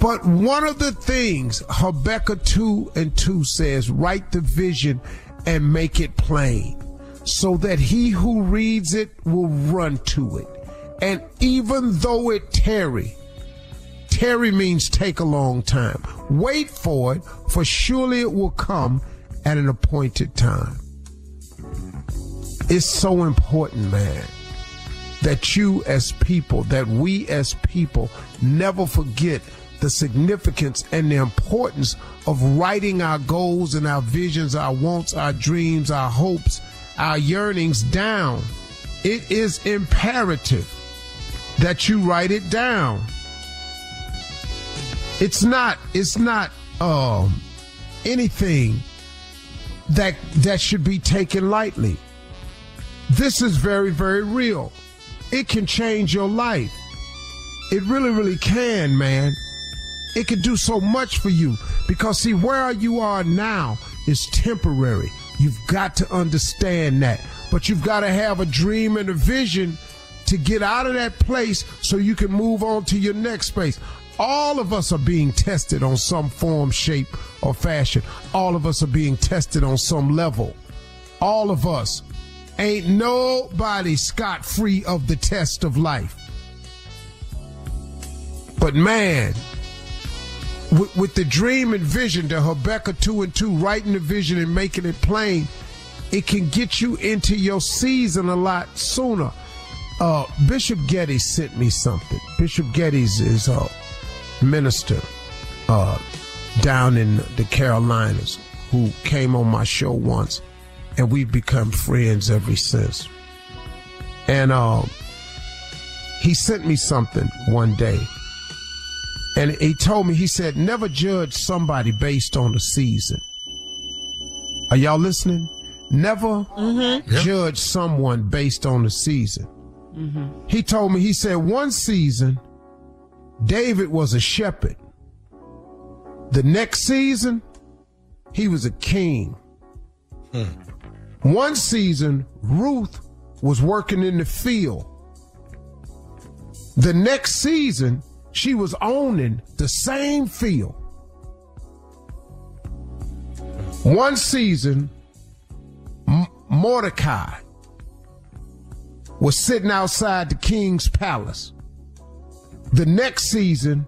S3: But one of the things Habakkuk 2 and 2 says, write the vision and make it plain so that he who reads it will run to it. And even though it tarry, tarry means take a long time. Wait for it, for surely it will come at an appointed time. It's so important, man, that you as people, that we as people never forget the significance and the importance of writing our goals and our visions, our wants, our dreams, our hopes, our yearnings down. It is imperative that you write it down. It's not, it's not um, anything that that should be taken lightly. This is very, very real. It can change your life. It really, really can, man. It can do so much for you because see where you are now is temporary. You've got to understand that. But you've got to have a dream and a vision to get out of that place so you can move on to your next space. All of us are being tested on some form, shape, or fashion. All of us are being tested on some level. All of us. Ain't nobody scot free of the test of life. But man, with, with, the dream and vision, the Habakkuk 2 and 2, writing the vision and making it plain, it can get you into your season a lot sooner. Uh, Bishop Getty sent me something. Bishop Geddes is a minister uh, down in the Carolinas who came on my show once, and we've become friends ever since. And um, he sent me something one day and he told me, he said, never judge somebody based on the season. Are y'all listening? Never mm-hmm. judge someone based on the season. Mm-hmm. He told me, he said, one season, David was a shepherd. The next season, he was a king. Hmm. One season, Ruth was working in the field. The next season, she was owning the same field. One season, M- Mordecai was sitting outside the king's palace. The next season,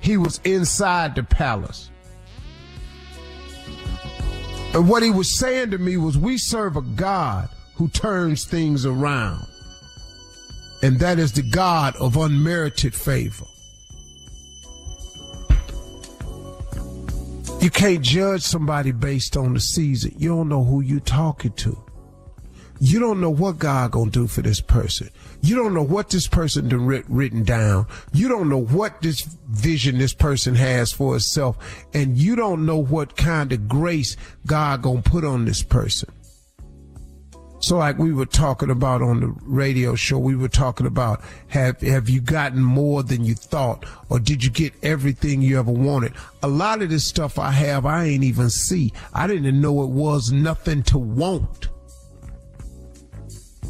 S3: he was inside the palace. And what he was saying to me was, We serve a God who turns things around. And that is the God of unmerited favor. You can't judge somebody based on the season. You don't know who you're talking to. You don't know what God gonna do for this person. You don't know what this person done writ- written down. You don't know what this vision this person has for itself, and you don't know what kind of grace God gonna put on this person. So like we were talking about on the radio show, we were talking about have have you gotten more than you thought or did you get everything you ever wanted? A lot of this stuff I have I ain't even see. I didn't know it was nothing to want.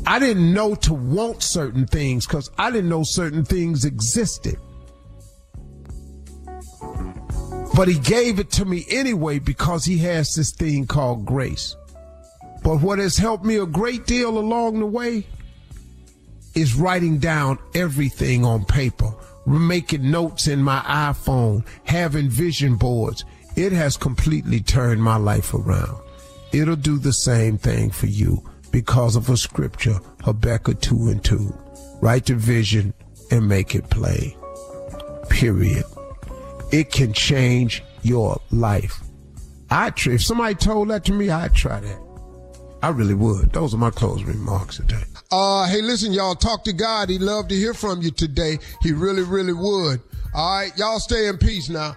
S3: I didn't know to want certain things cuz I didn't know certain things existed. But he gave it to me anyway because he has this thing called grace. But what has helped me a great deal along the way is writing down everything on paper, making notes in my iPhone, having vision boards. It has completely turned my life around. It'll do the same thing for you because of a scripture, Habakkuk 2 and 2. Write the vision and make it plain. Period. It can change your life. I try, if somebody told that to me, I'd try that. I really would. Those are my closing remarks today. Uh, hey, listen, y'all, talk to God. He'd love to hear from you today. He really, really would. All right, y'all stay in peace now.